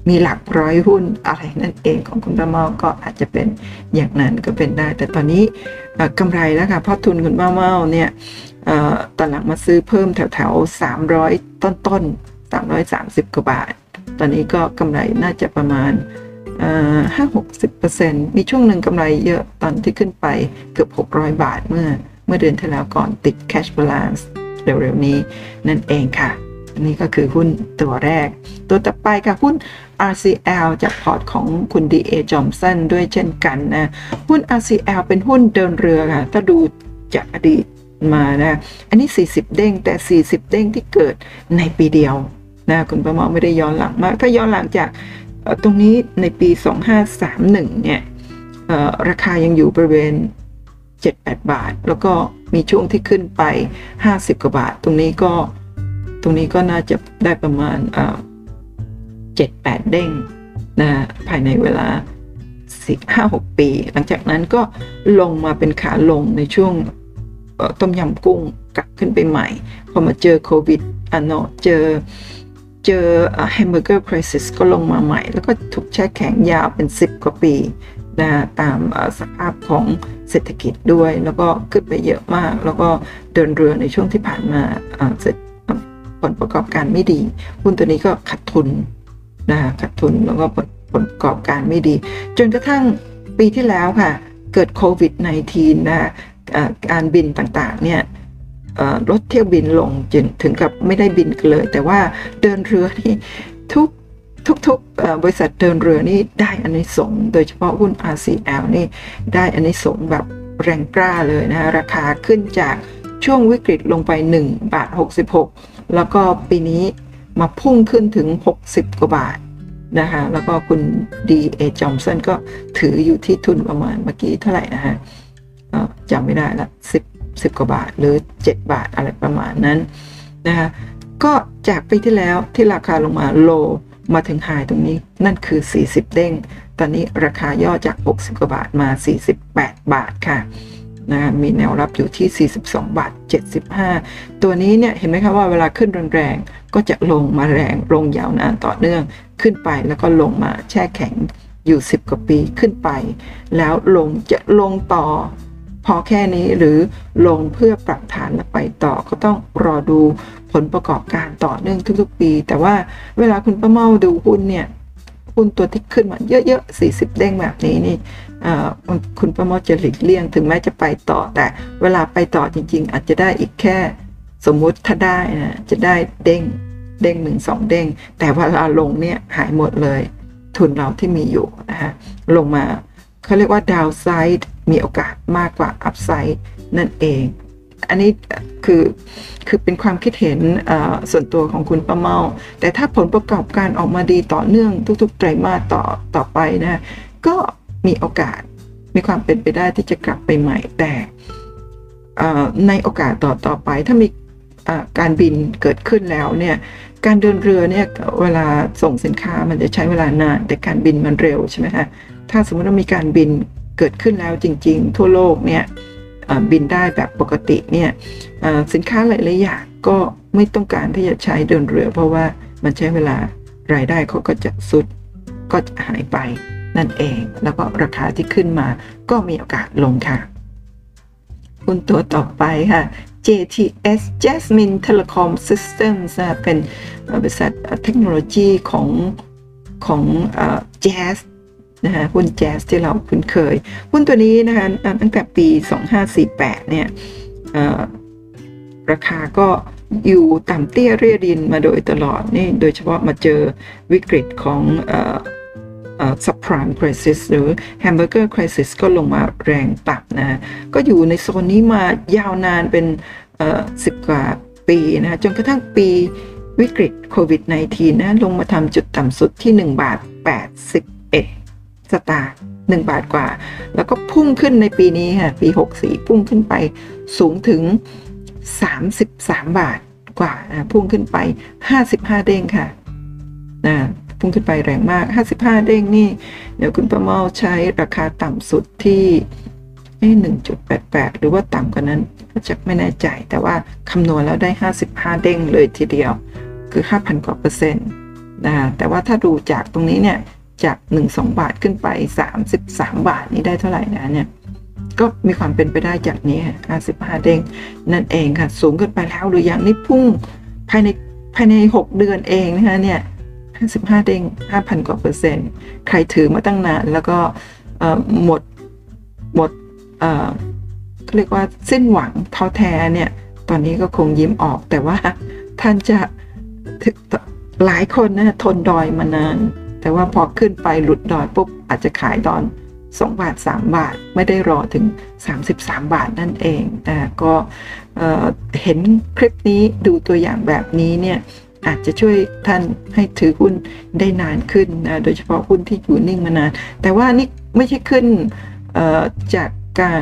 มีหลักร้อยหุ้นอะไรนั่นเองของคุณป้าเมาก็อาจจะเป็นอย่างนั้นก็เป็นได้ แต่ตอนนี้กำไรแล้วค่ะเพราะทุนคุณป้าเมาเนี่ยตอนหลังมาซื้อเพิ่มแถวแถวสามร้อยต้นต้นสามร้อยสามสิบกว่าบาท ตอนนี้ก็กำไรน่าจะประมาณ ห้าหกสิบเปอร์เซ็นต์มีช่วงหนึ่งกำไรเยอะตอนที่ขึ้นไปเกือบหกร้อยบาทเมื่อ เมื่อเดือนที่แล้วก่อนติด cash balance เร็วๆนี้นั่นเองค่ะ อันนี้ก็คือหุ้นตัวแรก ตัวต่อไปค่ะหุ้น RCL จากพอร์ตของคุณ D.A. Johnson ด้วยเช่นกันนะหุ้น RCL เป็นหุ้นเดินเรือค่ะ ถ้าดูจากอดีตมานะอันนี้ 40 เด้งแต่ 40 เด้งที่เกิดในปีเดียวนะคุณประมอไม่ได้ย้อนหลังมาก ถ้าย้อนหลังจาก ตรงนี้ในปี 2531 เนี่ยราคายังอยู่บริเวณ 7-8 บาท แล้วก็มีช่วงที่ขึ้นไป 50 กว่าบาท ตรงนี้ก็ตรงนี้ก็น่าจะได้ประมาณเจ็ดแปดเด้งนะภายในเวลาสี่ห้าหกปี หลังจากนั้นก็ลงมาเป็นขาลงในช่วงต้มยำกุ้งกลับขึ้นไปใหม่ พอมาเจอโควิดอะเนาะเจอ เจอ hamburger crisis ก็ลงมาใหม่ แล้วก็ถูกแช่แข็งยาวเป็น 10 กว่าปีนะตามสภาพของเศรษฐกิจด้วย แล้วก็ขึ้นไปเยอะมาก แล้วก็เดินเรือในช่วงที่ผ่านมาผลประกอบการไม่ดี หุ้นตัวนี้ก็ขาดทุนนะขาดทุนแล้วก็ผลผลประกอบการไม่ดี จนกระทั่งปีที่แล้วค่ะ เกิดโควิด -19 นะการบินต่างๆเนี่ย ลดเที่ยวบินลงจนถึงกับไม่ได้บินเลย แต่ว่าเดินเรือนี่ทุกทุกๆบริษัทเดินเรือนี่ได้อันนี้สงโดยเฉพาะหุ้น RCL นี่ได้อันนี้สงแบบแรงกล้าเลยนะราคาขึ้นจากช่วงวิกฤตลงไป1บาท66 แล้วก็ปีนี้มาพุ่งขึ้นถึง 60 กว่าบาทนะคะแล้วก็คุณดีเอจอมสันก็ถืออยู่ที่ทุนประมาณเมื่อกี้เท่าไหร่นะฮะจำไม่ได้ละ10 10 กว่าบาท หรือ 7 บาทอะไรประมาณนั้นนะคะก็จากปีที่แล้วที่ราคาลงมาโลมาถึงไฮตรงนี้นั่นคือ 40 เด้ง ตอนนี้ราคาย่อจาก 60 กว่าบาทมา 48 บาทค่ะนะมีแนวรับอยู่ที่ 42 บาท 75 ตัวนี้เนี่ยเห็นไหมคะว่าเวลาขึ้นแรงๆ ก็จะลงมาแรงลงยาวนานต่อเนื่อง ขึ้นไปแล้วก็ลงมาแช่แข็งอยู่ 10 กว่าปีขึ้นไป แล้วลงจะลงต่อ พอแค่นี้หรือลงเพื่อปรับฐานแล้วไปต่อก็ต้องรอดูผลประกอบการต่อเนื่องทุกๆ ปี แต่ว่าเวลาคุณประเมาดูหุ้นเนี่ยหุ้นตัวที่ขึ้นมาเยอะๆ 40 เด้งแบบนี้นี่คุณประมอจะหลีกเลี่ยงถึงแม้จะไปต่อ แต่เวลาไปต่อจริงๆ อาจจะได้อีกแค่สมมุติถ้าได้นะจะได้เด้งเด้งหนึ่งสองเด้ง แต่เวลาลงเนี่ยหายหมดเลย ทุนเราที่มีอยู่นะฮะลงมาเขาเรียกว่าดาวไซด์ มีโอกาสมากกว่าอัพไซด์นั่นเอง อันนี้คือคือเป็นความคิดเห็นส่วนตัวของคุณป้าเมา แต่ถ้าผลประกอบการออกมาดีต่อเนื่องทุกๆไตรมาสต่อต่อไปนะก็มีโอกาสมีความเป็นไปได้ที่จะกลับไปใหม่แต่ในโอกาสต่อต่อไปถ้ามีการบินเกิดขึ้นแล้วเนี่ยการเดินเรือเนี่ยเวลาส่งสินค้ามันจะใช้เวลานานแต่การบินมันเร็วใช่ไหมคะถ้าสมมติว่ามีการบิน เกิดขึ้นแล้วจริง ๆ ทั่วโลกเนี่ยบินได้แบบปกติเนี่ยสินค้าหลายๆอย่างก็ไม่ต้องการที่จะใช้เดินเรือ เพราะว่ามันใช้เวลารายได้เขาก็จะสุดก็จะหายไปนั่นเอง แล้วก็ราคาที่ขึ้นมาก็มีโอกาสลงค่ะคุณตัวต่อไปค่ะ JTS Jasmine Telecom Systems เป็นบริษัทเทคโนโลยีของของ Jazz นะคะหุ้น Jazz ที่เราคุ้นเคย หุ้นตัวนี้นะคะตั้งแต่ปี 2548 เนี่ยราคาก็อยู่ต่ำเตี้ยเรียดินมาโดยตลอดนี่โดยเฉพาะมาเจอวิกฤตของซับพรามคริสิสหรือแฮมเบอร์เกอร์คริสิสก็ลงมาแรงต่ำนะก็อยู่ในโซนนี้มายาวนานเป็นสิบกว่าปีนะจนกระทั่งปีวิกฤตโควิด -19 นะลงมาทำจุดต่ำสุดที่ 1 บาท81 สตางค์1บาทกว่า แล้วก็พุ่งขึ้นในปีนี้ค่ะปี 64 พุ่งขึ้นไปสูงถึง 33 บาทกว่าพุ่งขึ้นไป 55 เด้งค่ะนะพุ่งขึ้นไปแรงมาก 55 เด้งนี่ เดี๋ยวคุณประเมาใช้ราคาต่ำสุดที่หนึ่งจุดแปดแปดหรือว่าต่ำกว่านั้นก็จะไม่แน่ใจแต่ว่าคำนวณแล้วได้ 55 เด้งเลยทีเดียว คือ 5,000 กว่าเปอร์เซ็นต์นะแต่ว่าถ้าดูจากตรงนี้เนี่ย จาก 1-2 บาทขึ้นไป 33 บาทนี้ได้เท่าไหร่นะเนี่ยก็มีความเป็นไปได้จากนี้ 55 เด้งนั่นเองค่ะ สูงเกินไปแล้วหรือย่างนี่พุ่งภายในภายใน 6 เดือนเองนะคะเนี่ย 55 เด้ง 5,000 กว่าเปอร์เซ็นต์ ใครถือมาตั้งนานแล้วก็หมดหมดเขาเรียกว่าสิ้นหวังท้อแท้เนี่ย ตอนนี้ก็คงยิ้มออกแต่ว่าท่านจะหลายคนนะทนดอยมานาน แต่ว่าพอขึ้นไปหลุดดอยปุ๊บอาจจะขายตอน 2 บาท 3 บาท ไม่ได้รอถึง 33 บาทนั่นเองนะก็เห็นคลิปนี้ดูตัวอย่างแบบนี้เนี่ยอาจจะช่วยท่านให้ถือหุ้นได้นานขึ้นนะโดยเฉพาะหุ้นที่อยู่นิ่งมานาน แต่ว่านี่ไม่ใช่ขึ้นจากการ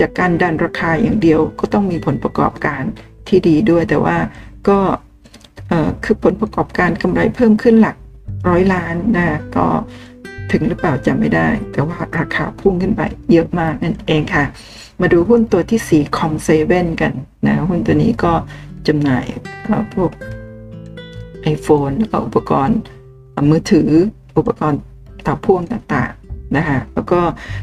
จากการดันราคาอย่างเดียวก็ต้องมีผลประกอบการที่ดีด้วย แต่ว่าก็คือผลประกอบการกำไรเพิ่มขึ้นหลัก ร้อยล้านนะก็ถึงหรือเปล่าจำไม่ได้ แต่ว่าราคาพุ่งขึ้นไปเยอะมากนั่นเองค่ะ มาดูหุ้นตัวที่4 c o m เซเว่นกันนะหุ้นตัวนี้ก็จำหน่ายพวก iPhone แล้วก็อุปกรณ์มือถืออุปกรณ์ต่อพ่วงต่างๆนะคะแล้วก็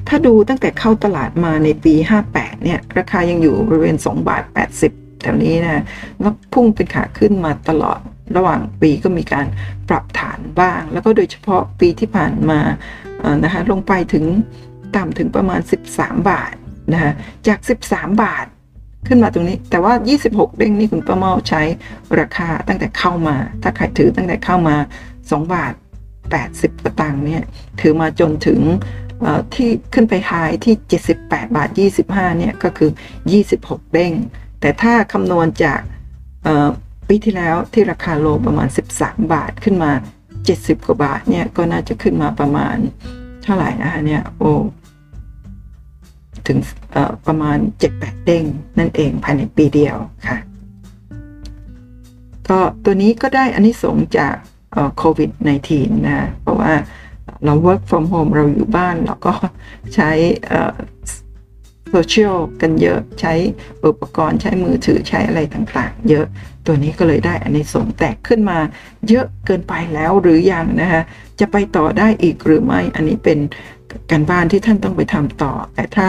ถ้าดูตั้งแต่เข้าตลาดมาในปี 58 เนี่ย ราคายังอยู่บริเวณ 2 บาท 80 แถวนี้นะแล้วพุ่งเป็นขาขึ้นมาตลอดระหว่างปีก็มีการปรับฐานบ้าง แล้วก็โดยเฉพาะปีที่ผ่านมานะคะลงไปถึงต่ำถึงประมาณ 13 บาทนะคะจาก 13 บาทขึ้นมาตรงนี้ แต่ว่า 26 เด้งนี่คุณป้าเมาใช้ราคาตั้งแต่เข้ามา ถ้าใครถือตั้งแต่เข้ามา 2 บาท 80กตังค์เนี่ยถือมาจนถึงที่ขึ้นไปไฮที่ 78 บาท 25เนี่ยก็คือ 26 เด้ง แต่ถ้าคำนวณจาก ปีที่แล้วที่ราคาโลประมาณ 13 บาทขึ้นมา 70 กว่าบาทเนี่ยก็น่าจะขึ้นมาประมาณเท่าไหร่นะคะเนี่ยโอ้ถึงประมาณ 7-8 เด้งนั่นเองภายในปีเดียวค่ะ ก็ตัวนี้ก็ได้อันนี้สงจากโควิด -19 นะเพราะว่าเรา work from home เราอยู่บ้านเราก็ใช้โซเชียลกันเยอะใช้อุปกรณ์ใช้มือถือใช้อะไรต่างๆ เยอะ ตัวนี้ก็เลยได้อันนี้สงแตกขึ้นมาเยอะเกินไปแล้วหรือยังนะคะจะไปต่อได้อีกหรือไม่ อันนี้เป็นการบ้านที่ท่านต้องไปทำต่อ แต่ถ้า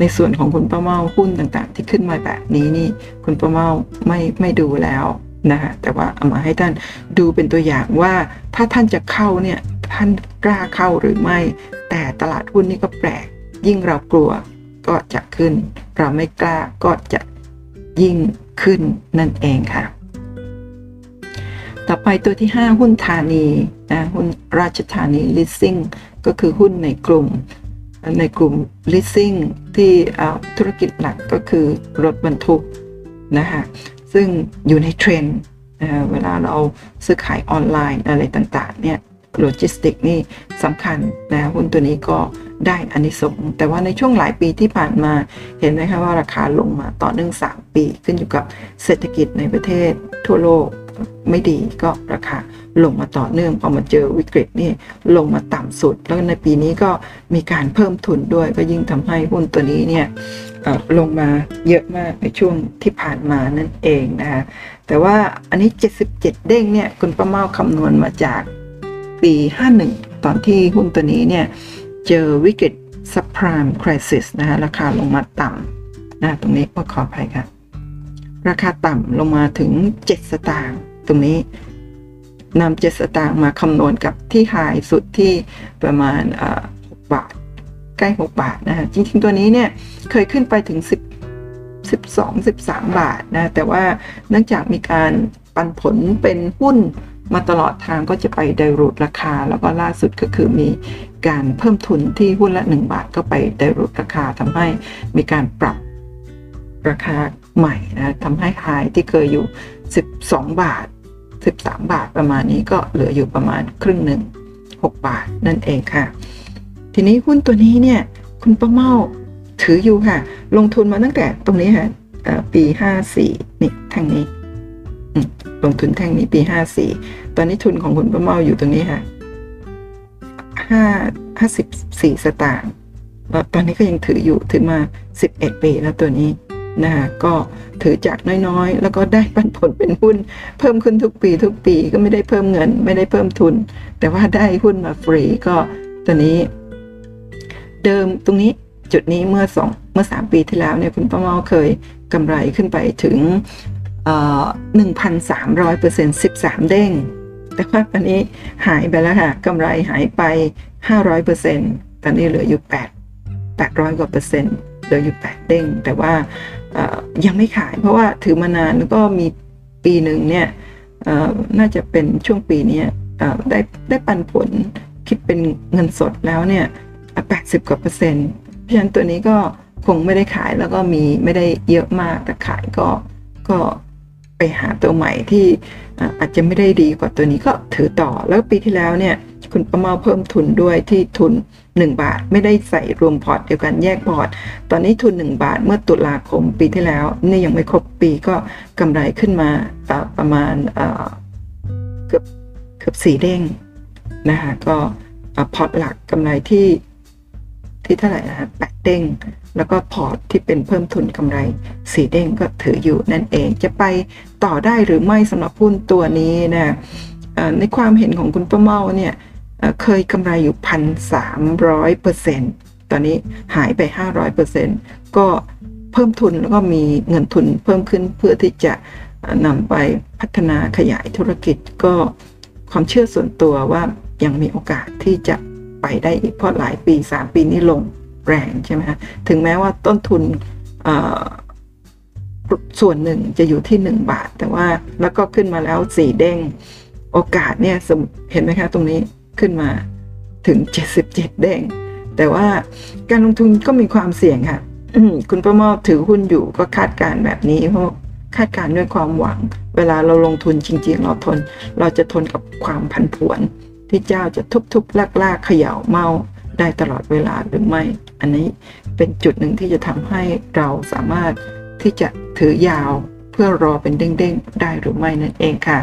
ในส่วนของคุณป้าเมาหุ้นต่างๆ ที่ขึ้นมาแบบนี้นี่คุณป้าเมาไม่ไม่ดูแล้วนะคะแต่ว่าเอามาให้ท่านดูเป็นตัวอย่างว่าถ้าท่านจะเข้าเนี่ยท่านกล้าเข้าหรือไม่ แต่ตลาดหุ้นนี่ก็แปลก ยิ่งเรากลัวก็จะขึ้น เราไม่กล้าก็จะยิ่งขึ้นนั่นเองค่ะ ต่อไปตัวที่ 5 หุ้นธานีนะหุ้นราชธานี leasing ก็คือหุ้นในกลุ่ม ในกลุ่ม leasing ที่ธุรกิจหลักก็คือรถบรรทุกนะคะซึ่งอยู่ในเทรนด์เวลาเราซื้อขายออนไลน์อะไรต่างๆเนี่ยโลจิสติกนี่สำคัญนะหุ้นตัวนี้ก็ได้อานิสงส์แต่ว่าในช่วงหลายปีที่ผ่านมาเห็นไหมคะว่าราคาลงมาต่อเนื่อง 3 ปีขึ้นอยู่กับเศรษฐกิจในประเทศทั่วโลก ไม่ดีก็ราคาลงมาต่อเนื่องพอมาเจอวิกฤตนี่ลงมาต่ำสุด แล้วในปีนี้ก็มีการเพิ่มทุนด้วย ก็ยิ่งทำให้หุ้นตัวนี้เนี่ยลงมาเยอะมากในช่วงที่ผ่านมานั่นเองนะคะแต่ว่าอันนี้ 77 เด้งเนี่ยคุณประเมาคำนวณมาจากปี 51 ตอนที่หุ้นตัวนี้เนี่ยเจอวิกฤตซับพรม์คริสิสนะคะราคาลงมาต่ำนะตรงนี้ก็ขออภัยค่ะ ราคาต่ำลงมาถึง 7 สตางค์ตรงนี้นำ7สตางค์มาคำนวณกับที่หายสุดที่ประมาณ6บาท ใกล้ 6 บาทนะฮะจริง ๆ ตัวนี้เนี่ยเคยขึ้นไปถึง 10 12 13 บาทนะแต่ว่าเนื่องจากมีการปันผลเป็นหุ้นมาตลอดทางก็จะไปไดรูดราคา แล้วก็ล่าสุดก็คือมีการเพิ่มทุนที่หุ้นละ 1 บาทก็ไปไดรูดราคาทำให้มีการปรับราคา ใหม่นะทำให้ไฮที่เคยอยู่ 12 บาท 13 บาทประมาณนี้ก็เหลืออยู่ประมาณครึ่งหนึ่ง 6 บาทนั่นเองค่ะ ทีนี้หุ้นตัวนี้เนี่ยคุณป้าเมาถืออยู่ค่ะ ลงทุนมาตั้งแต่ตรงนี้ค่ะปี 54 นี่ทางนี้ลงทุนแท่งนี้ปี 54 ตอนนี้ทุนของคุณป้าเมาอยู่ตรงนี้ค่ะ5 54 สตางค์แล้วตอนนี้ก็ยังถืออยู่ถือมา 11 ปีแล้วตัวนี้ นะคะก็ถือจากน้อยๆ แล้วก็ได้ปันผลเป็นหุ้น เพิ่มขึ้นทุกปีทุกปีก็ไม่ได้เพิ่มเงิน ไม่ได้เพิ่มทุน แต่ว่าได้หุ้นมาฟรีก็ตอนนี้ เดิมตรงนี้จุดนี้เมื่อสองเมื่อสามปีที่แล้วเนี่ยคุณป้าเมาเคยกำไรขึ้นไปถึงหนึ่งพันสามร้อยเปอร์เซ็นต์สิบสามเด้ง แต่ว่าตอนนี้หายไปแล้วค่ะกำไรหายไปห้าร้อยเปอร์เซ็นต์ตอนนี้เหลืออยู่แปดแปดร้อยกว่าเปอร์เซ็นต์เหลืออยู่แปดเด้ง แต่ว่า ยังไม่ขาย เพราะว่าถือมานานแล้วก็มีปีหนึ่งเนี่ยน่าจะเป็นช่วงปีนี้ได้ได้ปันผลคิดเป็นเงินสดแล้วเนี่ยแปดสิบกว่าเปอร์เซ็นต์เพราะฉะนั้นตัวนี้ก็คงไม่ได้ขายแล้วก็มีไม่ได้เยอะมากแต่ขายก็ก็ไปหาตัวใหม่ที่อาจจะไม่ได้ดีกว่าตัวนี้ก็ถือต่อแล้วปีที่แล้วเนี่ยคุณป้าเมาเพิ่มทุนด้วยที่ทุน 1 บาท ไม่ได้ใส่รวมพอร์ตเดียวกันแยกพอร์ต ตอนนี้ทุน 1 บาทเมื่อตุลาคมปีที่แล้ว นี่ยังไม่ครบปีก็กำไรขึ้นมาประมาณเกือบเกือบสี่เด้งนะคะก็พอร์ตหลักกำไรที่ที่เท่าไหร่นะแปดเด้ง แล้วก็พอร์ตที่เป็นเพิ่มทุนกำไรสี่เด้งก็ถืออยู่นั่นเอง จะไปต่อได้หรือไม่สำหรับหุ้นตัวนี้นะในความเห็นของคุณป้าเมาเนี่ย เคยกำไรอยู่พันสามร้อยเปอร์เซ็นต์ตอนนี้หายไปห้าร้อยเปอร์เซ็นต์ก็เพิ่มทุนแล้วก็มีเงินทุนเพิ่มขึ้นเพื่อที่จะนำไปพัฒนาขยายธุรกิจก็ความเชื่อส่วนตัวว่ายังมีโอกาสที่จะไปได้อีกเพราะหลายปี 3 ปีนี้ลงแรงใช่ไหมคะถึงแม้ว่าต้นทุนส่วนหนึ่งจะอยู่ที่ 1 บาท แต่ว่าแล้วก็ขึ้นมาแล้วสี่เด้งโอกาสเนี่ยเห็นไหมคะตรงนี้ ขึ้นมาถึง 77 เด้ง แต่ว่าการลงทุนก็มีความเสี่ยงค่ะคุณประมอบถือหุ้นอยู่ก็คาดการแบบนี้เพราะคาดการด้วยความหวัง เวลาเราลงทุนจริง ๆ เราทน เราจะทนกับความผันผวน ที่เจ้าจะทุบๆลากๆเขย่าเมาได้ตลอดเวลาหรือไม่ อันนี้เป็นจุดหนึ่งที่จะทำให้เราสามารถที่จะถือยาวเพื่อรอเป็นเด้งๆได้หรือไม่นั่นเองค่ะ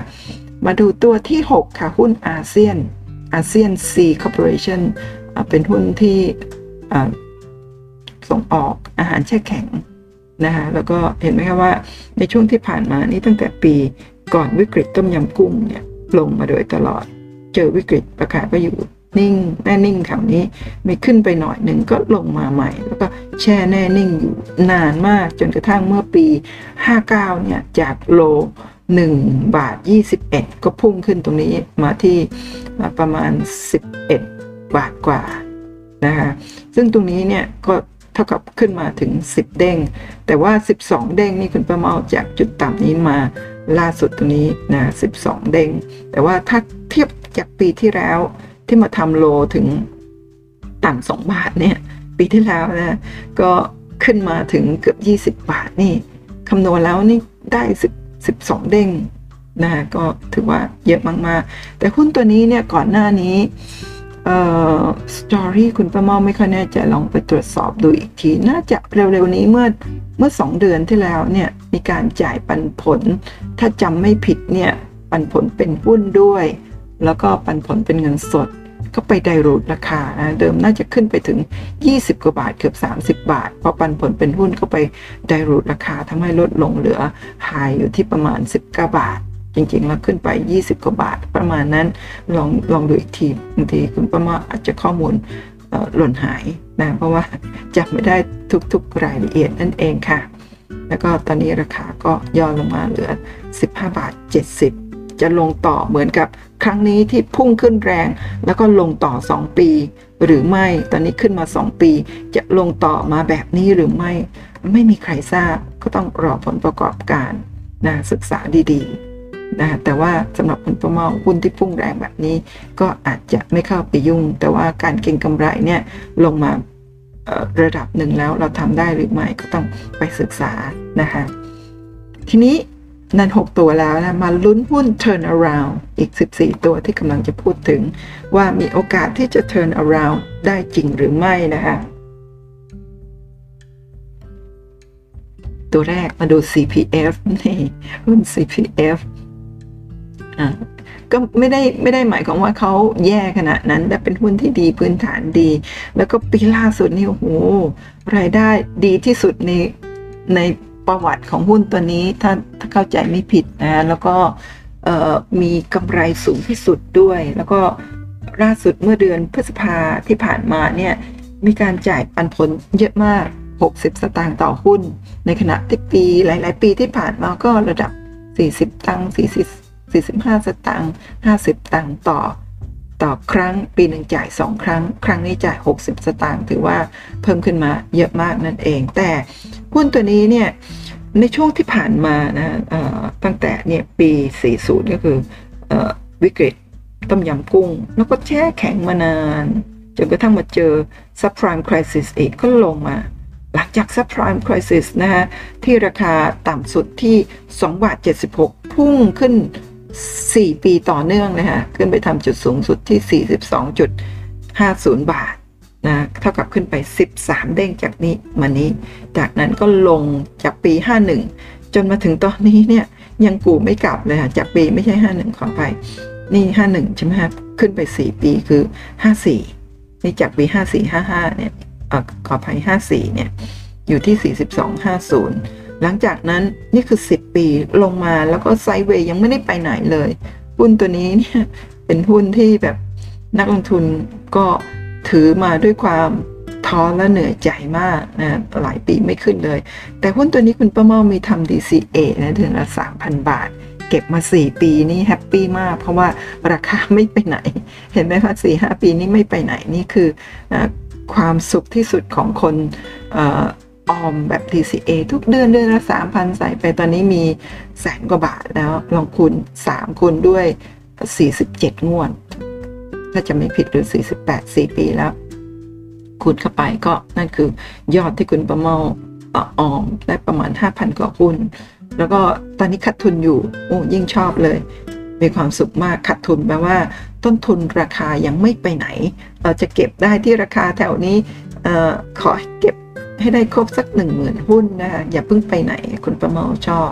มาดูตัวที่ 6 ค่ะ หุ้น Asian Asian Sea Corporation เป็นหุ้นที่ส่งออกอาหารแช่แข็งนะคะแล้วก็เห็นไหมคะว่าในช่วงที่ผ่านมานี้ตั้งแต่ปีก่อนวิกฤตต้มยำกุ้งเนี่ยลงมาโดยตลอด เจอวิกฤตราคาก็อยู่นิ่งแน่นิ่งแถวนี้มีขึ้นไปหน่อยหนึ่งก็ลงมาใหม่ แล้วก็แช่แน่นิ่งอยู่นานมากจนกระทั่งเมื่อปี 59เนี่ยจากโล 1 บาท 21 ก็พุ่งขึ้นตรงนี้มาที่ประมาณ 11 บาทกว่านะคะซึ่งตรงนี้เนี่ยก็เท่ากับขึ้นมาถึง 10 เด้ง แต่ว่า 12 เด้งนี่คุณประเมาจากจุดต่ำนี้มาล่าสุดตรงนี้นะ12 เด้ง แต่ว่าถ้าเทียบจากปีที่แล้วที่มาทำโลถึงต่ำสองบาทเนี่ยปีที่แล้วนะก็ขึ้นมาถึงเกือบ 20 บาทนี่คำนวณแล้วนี่ได้10 12 เด้งนะก็ถือว่าเยอะมากๆ แต่หุ้นตัวนี้เนี่ยก่อนหน้านี้เอ่อสตอรี่คุณประมอไม่ค่อยแน่ใจลองไปตรวจสอบดูอีกที น่าจะเร็วๆนี้เมื่อเมื่อสองเดือนที่แล้วเนี่ยมีการจ่ายปันผล ถ้าจำไม่ผิดเนี่ยปันผลเป็นหุ้นด้วย แล้วก็ปันผลเป็นเงินสด ก็ไปไดรูดราคานะเดิมน่าจะขึ้นไปถึง 20 กว่าบาทเกือบ 30 บาท พอปันผลเป็นหุ้นก็ไปไดรูดราคาทำให้ลดลงเหลือหายอยู่ที่ประมาณ 19 บาท จริงๆ แล้วขึ้นไป 20 กว่าบาท ประมาณนั้นลองลองดูอีกทีบางทีคุณป้ามาอาจจะข้อมูลหล่นหายนะเพราะว่าจับไม่ได้ทุกๆรายละเอียดนั่นเองค่ะ แล้วก็ตอนนี้ราคาก็ย่อลงมาเหลือ 15 บาท 70 จะลงต่อเหมือนกับ ครั้งนี้ที่พุ่งขึ้นแรง แล้วก็ลงต่อ 2 ปี หรือไม่ตอนนี้ขึ้นมา 2 ปี จะลงต่อมาแบบนี้หรือไม่ ไม่มีใครทราบก็ต้องรอผลประกอบการนะศึกษาดีๆนะแต่ว่าสำหรับคุณประมาหุ้นที่พุ่งแรงแบบนี้ ก็อาจจะไม่เข้าไปยุ่ง แต่ว่าการเก็งกำไรเนี่ยลงมาระดับหนึ่งแล้วเราทำได้หรือไม่ก็ต้องไปศึกษานะคะทีนี้ นั่น 6 ตัวแล้วนะ มาลุ้นหุ้น turn around อีก 14 ตัวที่กำลังจะพูดถึง ว่ามีโอกาสที่จะ turn around ได้จริงหรือไม่นะคะตัวแรกมาดู CPF นี่หุ้น CPF ก็ไม่ได้ไม่ได้หมายความว่าเขาแย่ขนาดนั้น แต่เป็นหุ้นที่ดีพื้นฐานดี แล้วก็ปีล่าสุดนี่โอ้โหรายได้ดีที่สุดในใน ประวัติของหุ้นตัวนี้ถ้าถ้าเข้าใจไม่ผิดนะแล้วก็มีกำไรสูงที่สุดด้วย แล้วก็ล่าสุดเมื่อเดือนพฤษภาที่ผ่านมาเนี่ยมีการจ่ายปันผลเยอะมาก 60 สตางค์ต่อหุ้น ในขณะที่ปีหลาย ๆ ปีที่ผ่านมาก็ระดับ 40 ตังค์40 45 สตางค์50 ตังค์ต่อ ต่อครั้งปีหนึ่งจ่าย 2 ครั้ง ครั้งนี้จ่าย 60 สตางค์ถือว่าเพิ่มขึ้นมาเยอะมากนั่นเอง แต่หุ้นตัวนี้เนี่ยในช่วงที่ผ่านมานะตั้งแต่เนี่ยปี 40 ก็คือวิกฤตต้มยำกุ้ง แล้วก็แช่แข็งมานานจนกระทั่งมาเจอ subprime crisis อีกก็ลงมา หลังจาก subprime crisis นะฮะที่ราคาต่ำสุดที่2บาท76 พุ่งขึ้น 4 ปีต่อเนื่องเลยฮะขึ้นไปทำจุดสูงสุดที่ 42.50 บาทนะเท่ากับขึ้นไป 13 เด้งจากนี้มานี้ จากนั้นก็ลงจากปี 51 จนมาถึงตอนนี้เนี่ยยังกูไม่กลับเลยค่ะจากปีไม่ใช่ 51 ขอไปนี่ 51 ใช่ไหมฮะขึ้นไป 4 ปีคือ 54 นี่จากปี 54 55 เนี่ยขออภัย54 เนี่ยอยู่ที่ 42 50 หลังจากนั้นนี่คือ 10 ปีลงมาแล้วก็ไซด์เวย์ยังไม่ได้ไปไหนเลย หุ้นตัวนี้เนี่ยเป็นหุ้นที่แบบนักลงทุนก็ถือมาด้วยความท้อและเหนื่อยใจมากนะหลายปีไม่ขึ้นเลย แต่หุ้นตัวนี้คุณป้าเมามีทำ DCA นะเดือนละ3,000 บาท เก็บมา 4 ปีนี่แฮปปี้มาก เพราะว่าราคาไม่ไปไหน เห็นไหมคะสี่ห้าปีนี้ไม่ไปไหนนี่คืออความสุขที่สุดของคน ออมแบบ DCA ทุกเดือนเดือนละ3,000 ใส่ไปตอนนี้มีแสนกว่าบาทแล้วลองคูณ3คูณด้วย 47 งวด ถ้าจะไม่ผิดหรือ 48 4 ปีแล้ว คูณเข้าไปก็นั่นคือยอดที่คุณประเมาออมได้ประมาณ 5,000 กว่าหุ้น แล้วก็ตอนนี้ขาดทุนอยู่โอ้ยิ่งชอบเลย มีความสุขมากขาดทุนแปลว่า ต้นทุนราคายังไม่ไปไหน เราจะเก็บได้ที่ราคาแถวนี้ออขอเก็บ ให้ได้ครบสักหนึ่งหมื่นหุ้นนะคะอย่าเพิ่งไปไหนคุณประเมาชอบ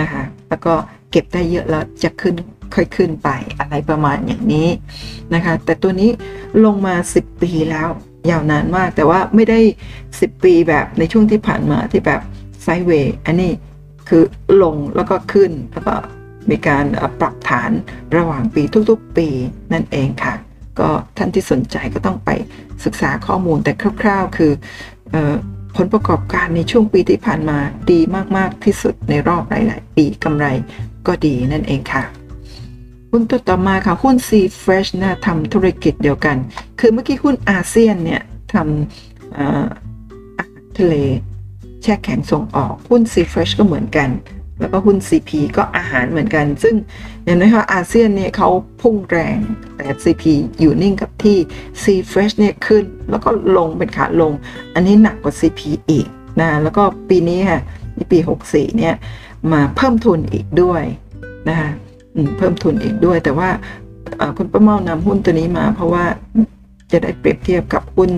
นะคะ แล้วก็เก็บได้เยอะแล้วจะขึ้นค่อยขึ้นไปอะไรประมาณอย่างนี้นะคะ แต่ตัวนี้ลงมา 10 ปีแล้ว ยาวนานมากแต่ว่าไม่ได้ 10 ปีแบบในช่วงที่ผ่านมาที่แบบไซเวย์อันนี้คือลงแล้วก็ขึ้นแล้วก็มีการปรับฐานระหว่างปีทุกๆ ปีนั่นเองค่ะ ก็ท่านที่สนใจก็ต้องไปศึกษาข้อมูลแต่คร่าว ๆ คือ ผลประกอบการในช่วงปีที่ผ่านมาดีมาก ๆ ที่สุดในรอบหลาย ๆ ปีกำไรก็ดีนั่นเองค่ะ หุ้นตัวต่อมาค่ะ หุ้น C Fresh นะทำธุรกิจเดียวกัน คือเมื่อกี้หุ้นอาเซียนเนี่ยทำอาหารทะเล แช่แข็งส่งออก หุ้น C Fresh ก็เหมือนกัน แล้วก็หุ้น CP ก็อาหารเหมือนกัน ซึ่งเห็นไหมคะอาเซียนเนี่ยเขาพุ่งแรง แต่ CP อยู่นิ่งกับที่ C Fresh เนี่ยขึ้น แล้วก็ลงเป็นขาลง อันนี้หนักกว่า CP อีกนะ แล้วก็ปีนี้ค่ะในปี 64 เนี่ยมาเพิ่มทุนอีกด้วยนะคะเพิ่มทุนอีกด้วย แต่ว่าคุณป้าเมานำหุ้นตัวนี้มา เพราะว่าจะได้เปรียบเทียบกับหุ้น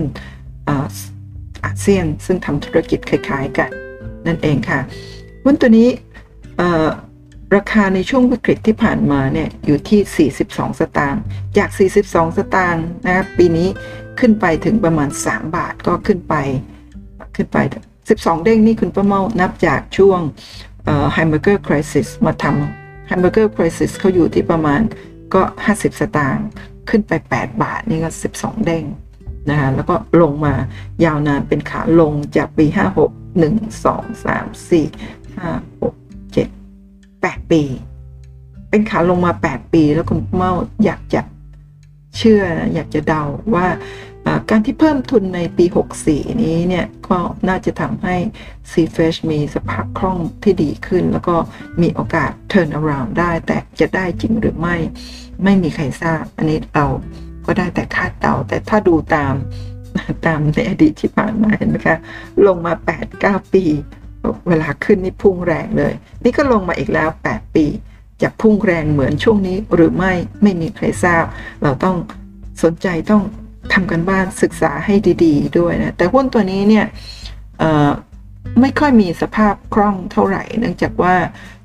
Asian ซึ่งทำธุรกิจคล้าย ๆ กัน นั่นเองค่ะหุ้นตัวนี้ ราคาในช่วงวิกฤตที่ผ่านมาเนี่ยอยู่ที่ 42 สตางค์ จาก 42 สตางค์นะครับปีนี้ขึ้นไปถึงประมาณ 3 บาทก็ขึ้นไป ขึ้นไป 12 เด้งนี่คุณป้าเมานับจากช่วง hamburger crisis มาทำ hamburger crisis เขาอยู่ที่ประมาณก็ 50 สตางค์ขึ้นไป 8 บาทนี่ก็ 12 เด้งนะคะแล้วก็ลงมายาวนานเป็นขาลงจากปี 56 1 2 3 4 5 6 8 ปี เป็นขาลงมา 8 ปี แล้วคุณเมาอยากจะเชื่ออยากจะเดาว่าการที่เพิ่มทุนในปี 64 นี้เนี่ย ก็น่าจะทำให้ c f r e s h มีสภาพคล่องที่ดีขึ้น แล้วก็มีโอกาส turn around ได้ แต่จะได้จริงหรือไม่ ไม่มีใครทราบ อันนี้เราก็ได้แต่คาดเดาแต่ถ้าดูตามตามในอดีตที่ผ่านมาเห็นไหมคะ ลงมา 8-9 ปี เวลาขึ้นนี่พุ่งแรงเลย นี่ก็ลงมาอีกแล้ว 8 ปี จะพุ่งแรงเหมือนช่วงนี้หรือไม่ไม่มีใครทราบ เราต้องสนใจต้องทำกันบ้านศึกษาให้ดี ๆ ด้วยนะ แต่หุ้นตัวนี้เนี่ยไม่ค่อยมีสภาพคล่องเท่าไหร่ เนื่องจากว่า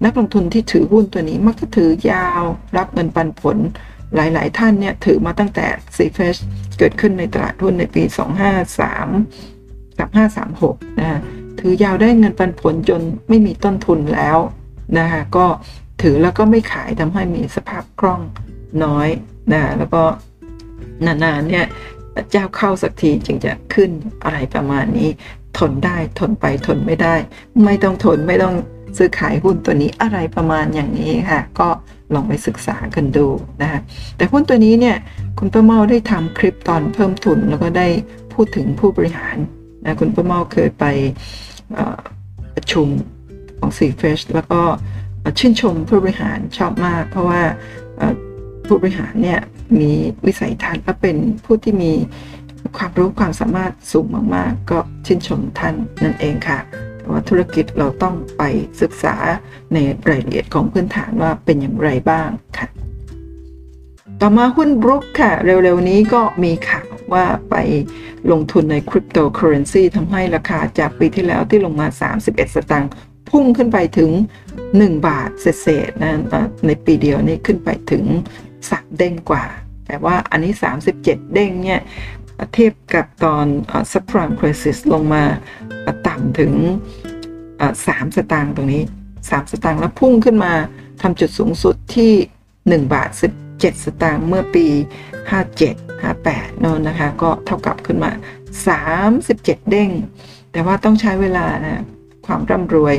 นักลงทุนที่ถือหุ้นตัวนี้มักจะถือยาวรับเงินปันผลหลาย ๆ ท่านเนี่ยถือมาตั้งแต่ซีเฟสเกิดขึ้นในตลาดหุ้นในปี 253 3536นะ ถือยาวได้เงินปันผลจนไม่มีต้นทุนแล้วนะคะก็ถือแล้วก็ไม่ขายทำให้มีสภาพคล่องน้อยนะแล้วก็นานๆเนี่ยเจ้าเข้าสักทีจึงจะขึ้นอะไรประมาณนี้ ทนได้ทนไปทนไม่ได้ ไม่ต้องทนไม่ต้องซื้อขายหุ้นตัวนี้อะไรประมาณอย่างนี้ค่ะ ก็ลองไปศึกษากันดูนะคะแต่หุ้นตัวนี้เนี่ยคุณป้าเมาได้ทำคลิปตอนเพิ่มทุนแล้วก็ได้พูดถึงผู้บริหาร นะคุณป้าเมาเคยไปประชุมของสีเฟชแล้วก็ชื่นชมผู้บริหารชอบมาก เพราะว่าผู้บริหารเนี่ยมีวิสัยทัศน์และเป็นผู้ที่มีความรู้ความสามารถสูงมาก ๆ ก็ชื่นชมท่านนั่นเองค่ะแต่ว่าธุรกิจเราต้องไปศึกษาในรายละเอียดของพื้นฐานว่าเป็นอย่างไรบ้างค่ะ ต่อมาหุ้นบรุกค่ะ เร็ว ๆ นี้ก็มีข่าว ว่าไปลงทุนในคริปโตเคอเรนซีทำให้ราคาจากปีที่แล้วที่ลงมา 31 สตางค์พุ่งขึ้นไปถึง 1 บาทเศษๆนะในปีเดียวนี้ขึ้นไปถึง 3 เด้งกว่า แต่ว่าอันนี้ 37 เด้งเนี่ยเทียบกับตอน subprime crisis ลงมาต่ำถึง 3 สตางค์ตรงนี้ 3 สตางค์แล้วพุ่งขึ้นมาทำจุดสูงสุดที่ 1 บาท 17 สตางค์เมื่อปี 57 58นนนะคะ ก็เท่ากับขึ้นมา 37 เด้ง แต่ว่าต้องใช้เวลานะความร่ำรวย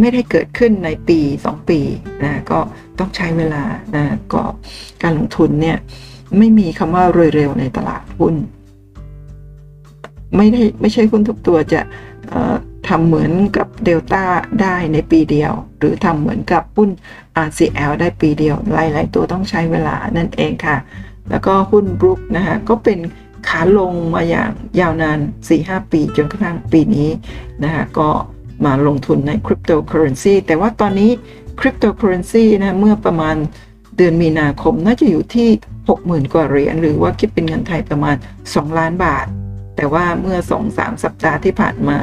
ไม่ได้เกิดขึ้นในปี 2 ปีนะก็ต้องใช้เวลานะก็การลงทุนเนี่ยไม่มีคำว่ารวยเร็วในตลาดหุ้น ไม่ได้ไม่ใช่หุ้นทุกตัวจะทำเหมือนกับเดลต้าได้ในปีเดียว หรือทำเหมือนกับหุ้น RCL ได้ปีเดียวหลายๆตัวต้องใช้เวลานั่นเองค่ะ แล้วก็หุ้นบรุกนะคะก็เป็นขาลงมาอย่างยาวนาน 4-5 ปีจนกระทั่งปีนี้นะคะก็มาลงทุนในคริปโตเคอร์เรนซีแต่ว่าตอนนี้คริปโตเคอร์เรนซีนะเมื่อประมาณเดือนมีนาคมน่าจะอยู่ที่ 60,000 กว่าเหรียญหรือว่าคิดเป็นเงินไทยประมาณ 2 ล้านบาท แต่ว่าเมื่อ 2-3 สัปดาห์ที่ผ่านมา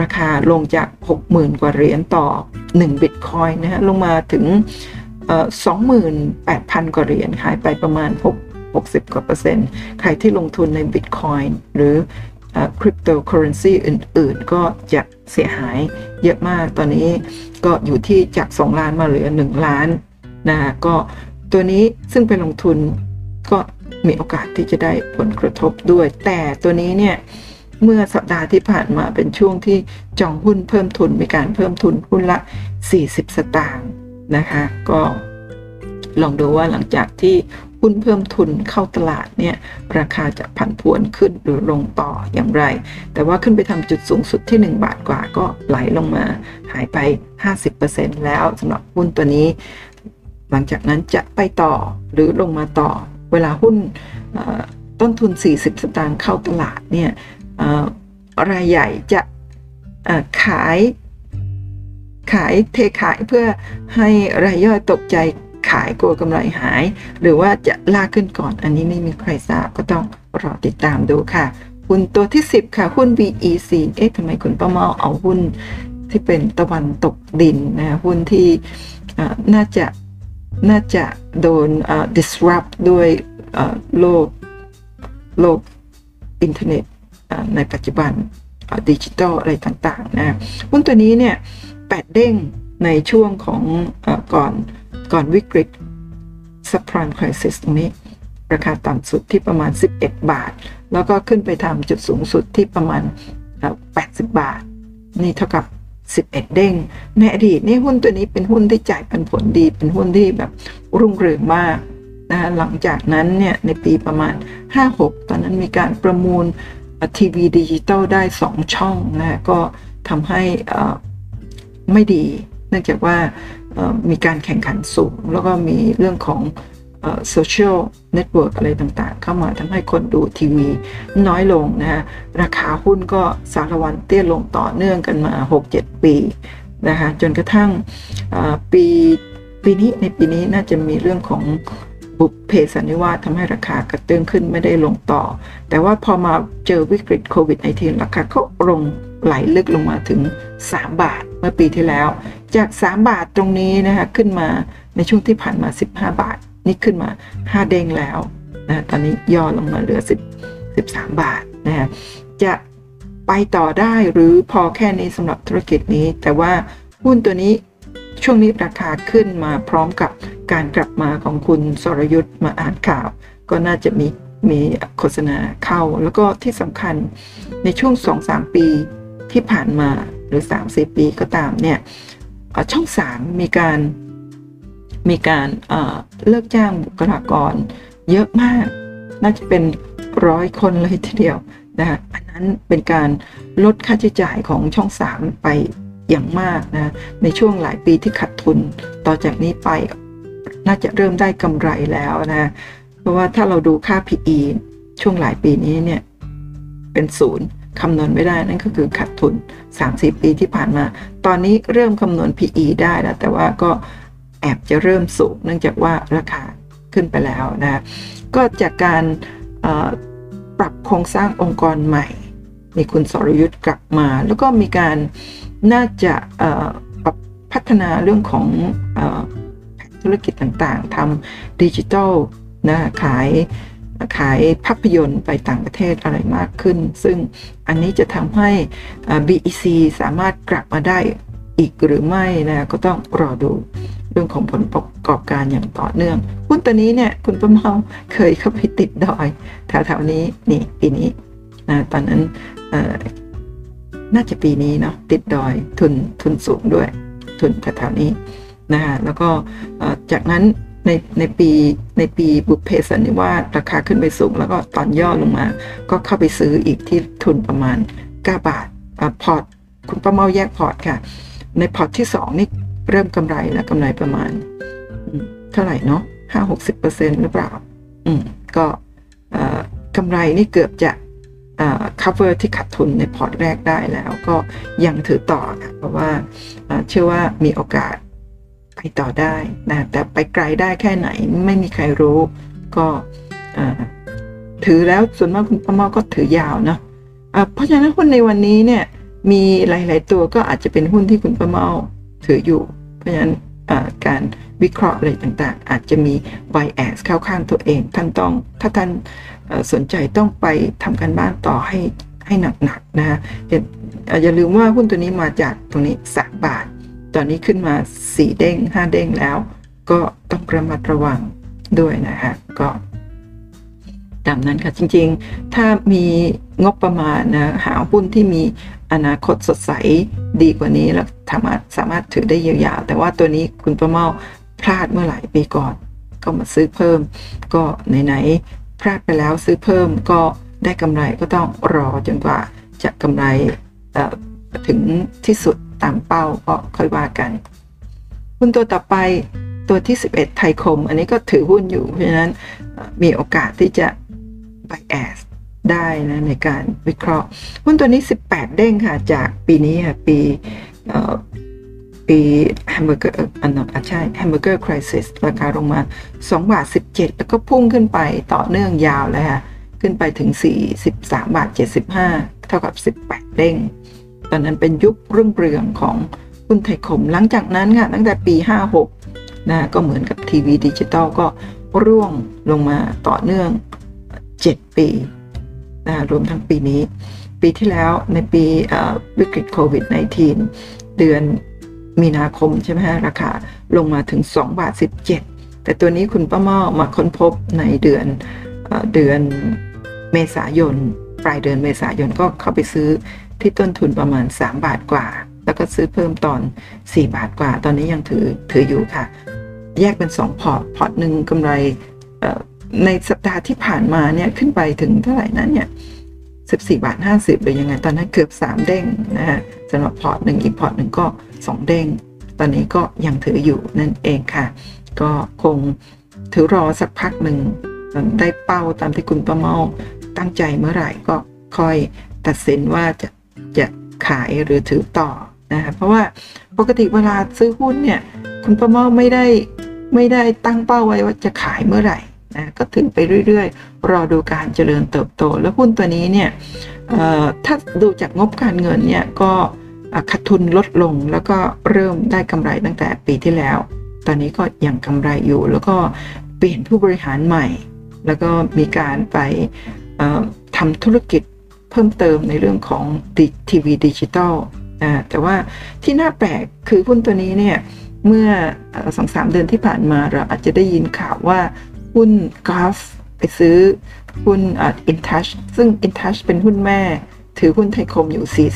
ราคาลงจาก 60,000 กว่าเหรียญต่อ 1 บิตคอยนะฮะลงมาถึง 28,000 กว่าเหรียญหายไปประมาณ6 60 กว่าเปอร์เซ็นต์ ใครที่ลงทุนในบิตคอยหรือคริปโตเคอเรนซีอื่น ๆ ก็จะเสียหายเยอะมากตอนนี้ก็อยู่ที่จาก 2 ล้านมาเหลือ 1 ล้านนะก็ตัวนี้ซึ่งเป็นลงทุนก็มีโอกาสที่จะได้ผลกระทบด้วย แต่ตัวนี้เนี่ย เมื่อสัปดาห์ที่ผ่านมาเป็นช่วงที่จองหุ้นเพิ่มทุนมีการเพิ่มทุนหุ้นละ 40 สตางค์ นะคะ ก็ลองดูว่าหลังจากที่หุ้นเพิ่มทุนเข้าตลาดเนี่ยราคาจะผันผวนขึ้นหรือลงต่ออย่างไร แต่ว่าขึ้นไปทำจุดสูงสุดที่ 1 บาทกว่าก็ไหลลงมาหายไป 50%แล้วสำหรับหุ้นตัวนี้ หลังจากนั้นจะไปต่อหรือลงมาต่อเวลาหุ้นต้นทุน 40 สตางค์เข้าตลาดเนี่ยรายใหญ่จะขาย ขายเทขายเพื่อให้รายย่อยตกใจขายกลัวกำไรหาย หรือว่าจะลากขึ้นก่อนอันนี้ไม่มีใครทราบก็ต้องรอติดตามดูค่ะ หุ้นตัวที่ 10 ค่ะ หุ้น BEC เอ๊ะทำไมคุณป้าเมาเอาหุ้นที่เป็นตะวันตกดินนะหุ้นที่น่าจะน่าจะโดน disrupt ด้วยโลกโลกอินเทอร์เน็ตในปัจจุบันดิจิตอลอะไรต่างๆนะหุ้นตัวนี้เนี่ย แปดเด้งในช่วงของอก่อนก่อนวิกฤต subprime crisis ตรงนี้ ราคาต่ำสุดที่ประมาณ 11 บาท แล้วก็ขึ้นไปทำจุดสูงสุดที่ประมาณ 80 บาท นี่เท่ากับ 11 เด้ง ในอดีตนี่หุ้นตัวนี้เป็นหุ้นที่จ่ายปันผลดี เป็นหุ้นที่แบบรุ่งเรืองมากนะหลังจากนั้นเนี่ยในปีประมาณ 56 ตอนนั้นมีการประมูลทีวีดิจิตอลได้ 2 ช่องนะก็ทำให้ ไม่ดี เนื่องจากว่ามีการแข่งขันสูง แล้วก็มีเรื่องของโซเชียลเน็ตเวิร์กอะไรต่างๆ เข้ามาทำให้คนดูทีวีน้อยลงนะฮะราคาหุ้นก็สาละวันเตี้ยลงต่อเนื่องกันมา 6-7 ปีนะคะจนกระทั่งปีปีนี้ในปีนี้น่าจะมีเรื่องของบุพเพสันนิวาสทำให้ราคากระเตื้องขึ้นไม่ได้ลงต่อ แต่ว่าพอมาเจอวิกฤตโควิด -19 ราคาก็ลงไหลลึกลงมาถึง 3 บาท เมื่อปีที่แล้ว จาก 3 บาทตรงนี้นะคะขึ้นมาในช่วงที่ผ่านมา 15 บาท นี่ขึ้นมา 5 เด้งแล้วนะตอนนี้ย่อลงมาเหลือ 10 13 บาทนะฮะจะไปไปต่อได้หรือพอแค่นี้สำหรับธุรกิจนี้ แต่ว่าหุ้นตัวนี้ช่วงนี้ราคาขึ้นมาพร้อมกับการกลับมาของคุณสรยุทธ์มาอ่านข่าว ก็น่าจะมีมีโฆษณาเข้า แล้วก็ที่สำคัญในช่วง 2-3 ปีที่ผ่านมา หรือ3-4ปีก็ตามเนี่ยช่อง 3 มีการมีการเลิกจ้างบุคลากร เยอะมาก น่าจะเป็นร้อยคนเลยทีเดียวนะอันนั้นเป็นการลดค่าใช้จ่ายของช่อง 3 ไปอย่างมากนะในช่วงหลายปีที่ขาดทุนต่อจากนี้ไปน่าจะเริ่มได้กำไรแล้วนะเพราะว่าถ้าเราดูค่า PE ช่วงหลายปีนี้เนี่ยเป็นศูนย์ คำนวณไม่ได้นั่นก็คือขาดทุน 3-4 ปีที่ผ่านมา ตอนนี้เริ่มคำนวณ PE ได้แล้ว แต่ว่าก็แอบจะเริ่มสูงเนื่องจากว่าราคาขึ้นไปแล้วนะก็จากการปรับโครงสร้างองค์กรใหม่ มีคุณสรยุทธ์กลับมา แล้วก็มีการน่าจะปรับพัฒนาเรื่องของธุรกิจต่างๆทำดิจิทัลนะขาย ขายภาพยนตร์ไปต่างประเทศอะไรมากขึ้น ซึ่งอันนี้จะทำให้ BEC สามารถกลับมาได้อีกหรือไม่นะก็ต้องรอดูเรื่องของผลประกอบการอย่างต่อเนื่อง หุ้นตัวนี้เนี่ยคุณป้าเมาเคยเข้าไปติดดอยแถวๆนี้นี่ปีนี้นะตอนนั้นน่าจะปีนี้เนาะติดดอยทุนทุนสูงด้วย ทุนแถวๆนี้นะฮะแล้วก็จากนั้น ในในปีในปีบุพเพสันนิวาสราคาขึ้นไปสูง แล้วก็ตอนย่อลงมา ก็เข้าไปซื้ออีกที่ทุนประมาณ 9 บาทพอร์ตคุณป้าเมาแยกพอร์ตค่ะ ในพอร์ตที่ 2 นี่เริ่มกำไรแล้วกำไรประมาณ เท่าไหร่เนาะห้าหกสิบเปอร์เซ็นต์หรือเปล่า อืม ก็กำไรนี่เกือบจะ cover ที่ขาดทุนในพอร์ตแรกได้แล้ว ก็ยังถือต่อค่ะเพราะว่าเชื่อว่ามีโอกาส ต่อได้นะแต่ไปไกลได้แค่ไหนไม่มีใครรู้ ก็ถือแล้วส่วนมากคุณป้าเมาก็ถือยาวเนาะะเพราะฉะนั้นหุ้นในวันนี้เนี่ยมีหลาย ๆ ตัวก็อาจจะเป็นหุ้นที่คุณป้าเมาถืออยู่ เพราะฉะนั้นการวิเคราะห์อะไรต่างๆ อาจจะมี bias เข้าข้างตัวเอง ท่านต้องถ้าท่านสนใจต้องไปทำการบ้านต่อให้ให้หนักๆนะฮะอย่าลืมว่าหุ้นตัวนี้มาจากตรงนี้3บาท ตอนนี้ขึ้นมา 4 เด้ง 5 เด้งแล้ว ก็ต้องระมัดระวังด้วยนะฮะก็ตามนั้นค่ะจริงๆ ถ้ามีงบประมาณนะหาหุ้นที่มีอนาคตสดใสดีกว่านี้แล้วสามารถสามารถถือได้ยาวๆ แต่ว่าตัวนี้คุณประเมาพลาดเมื่อหลายปีก่อน ก็มาซื้อเพิ่ม ก็ไหนๆพลาดไปแล้วซื้อเพิ่มก็ได้กำไรก็ต้องรอจนกว่าจะกำไรถึงที่สุด ตามเป้าก็ค่อยว่ากัน หุ้นตัวต่อไปตัวที่ 11 ไทยคม อันนี้ก็ถือหุ้นอยู่ เพราะฉะนั้นมีโอกาสที่จะ bias ได้นะในการวิเคราะห์ หุ้นตัวนี้ 18 เด้งค่ะ จากปีนี้ค่ะปีปีแฮมเบอร์เกอร์อันนั้นใช่ hamburger crisis ราคาลงมา 2 บาท 17 แล้วก็พุ่งขึ้นไปต่อเนื่องยาวเลยค่ะ ขึ้นไปถึง 43 บาท 75 เท่ากับ 18 เด้ง ตอนนั้นเป็นยุครุ่งเรืองของหุ้นไทยคม หลังจากนั้นค่ะตั้งแต่ปี 56นะก็เหมือนกับทีวีดิจิตอลก็ร่วงลงมาต่อเนื่อง 7 ปีนะรวมทั้งปีนี้ ปีที่แล้วในปีวิกฤตโควิด -19 เดือนมีนาคมใช่ไหมฮะราคาลงมาถึง2บาท17 แต่ตัวนี้คุณป้าม่อมาค้นพบในเดือนเดือนเมษายน ปลายเดือนเมษายนก็เข้าไปซื้อ ที่ต้นทุนประมาณ 3 บาทกว่า แล้วก็ซื้อเพิ่มตอน 4 บาทกว่า ตอนนี้ยังถือถืออยู่ค่ะ แยกเป็น 2 พอร์ต พอร์ตหนึ่งกำไรในสัปดาห์ที่ผ่านมาเนี่ยขึ้นไปถึงเท่าไหร่นั้นเนี่ย14บาท50หรือยังไงตอนนั้นเกือบ 3 เด้งนะฮะสำหรับพอร์ตหนึ่งอีกพอร์ตหนึ่งก็ 2 เด้ง ตอนนี้ก็ยังถืออยู่นั่นเองค่ะ ก็คงถือรอสักพักหนึ่งได้เป้าตามที่คุณประเมาตั้งใจเมื่อไหร่ก็ค่อยตัดสินว่าจะ จะขายหรือถือต่อนะคะเพราะว่าปกติเวลาซื้อหุ้นเนี่ยคุณประเมาไม่ได้ไม่ได้ตั้งเป้าไว้ว่าจะขายเมื่อไหร่นะก็ถึงไปเรื่อยๆ รอดูการเจริญเติบโต แล้วหุ้นตัวนี้เนี่ยถ้าดูจากงบการเงินเนี่ยก็ขาดทุนลดลงแล้วก็เริ่มได้กำไรตั้งแต่ปีที่แล้ว ตอนนี้ก็ยังกำไรอยู่ แล้วก็เปลี่ยนผู้บริหารใหม่ แล้วก็มีการไปทำธุรกิจ เพิ่มเติมในเรื่องของทีวีดิจิตอลแต่ว่าที่น่าแปลกคือหุ้นตัวนี้เนี่ยเมื่อสองสามเดือนที่ผ่านมาเราอาจจะได้ยินข่าวว่าหุ้น GULF ไปซื้อหุ้นอินทัชซึ่งอินทัชเป็นหุ้นแม่ ถือหุ้นไทยคมอยู่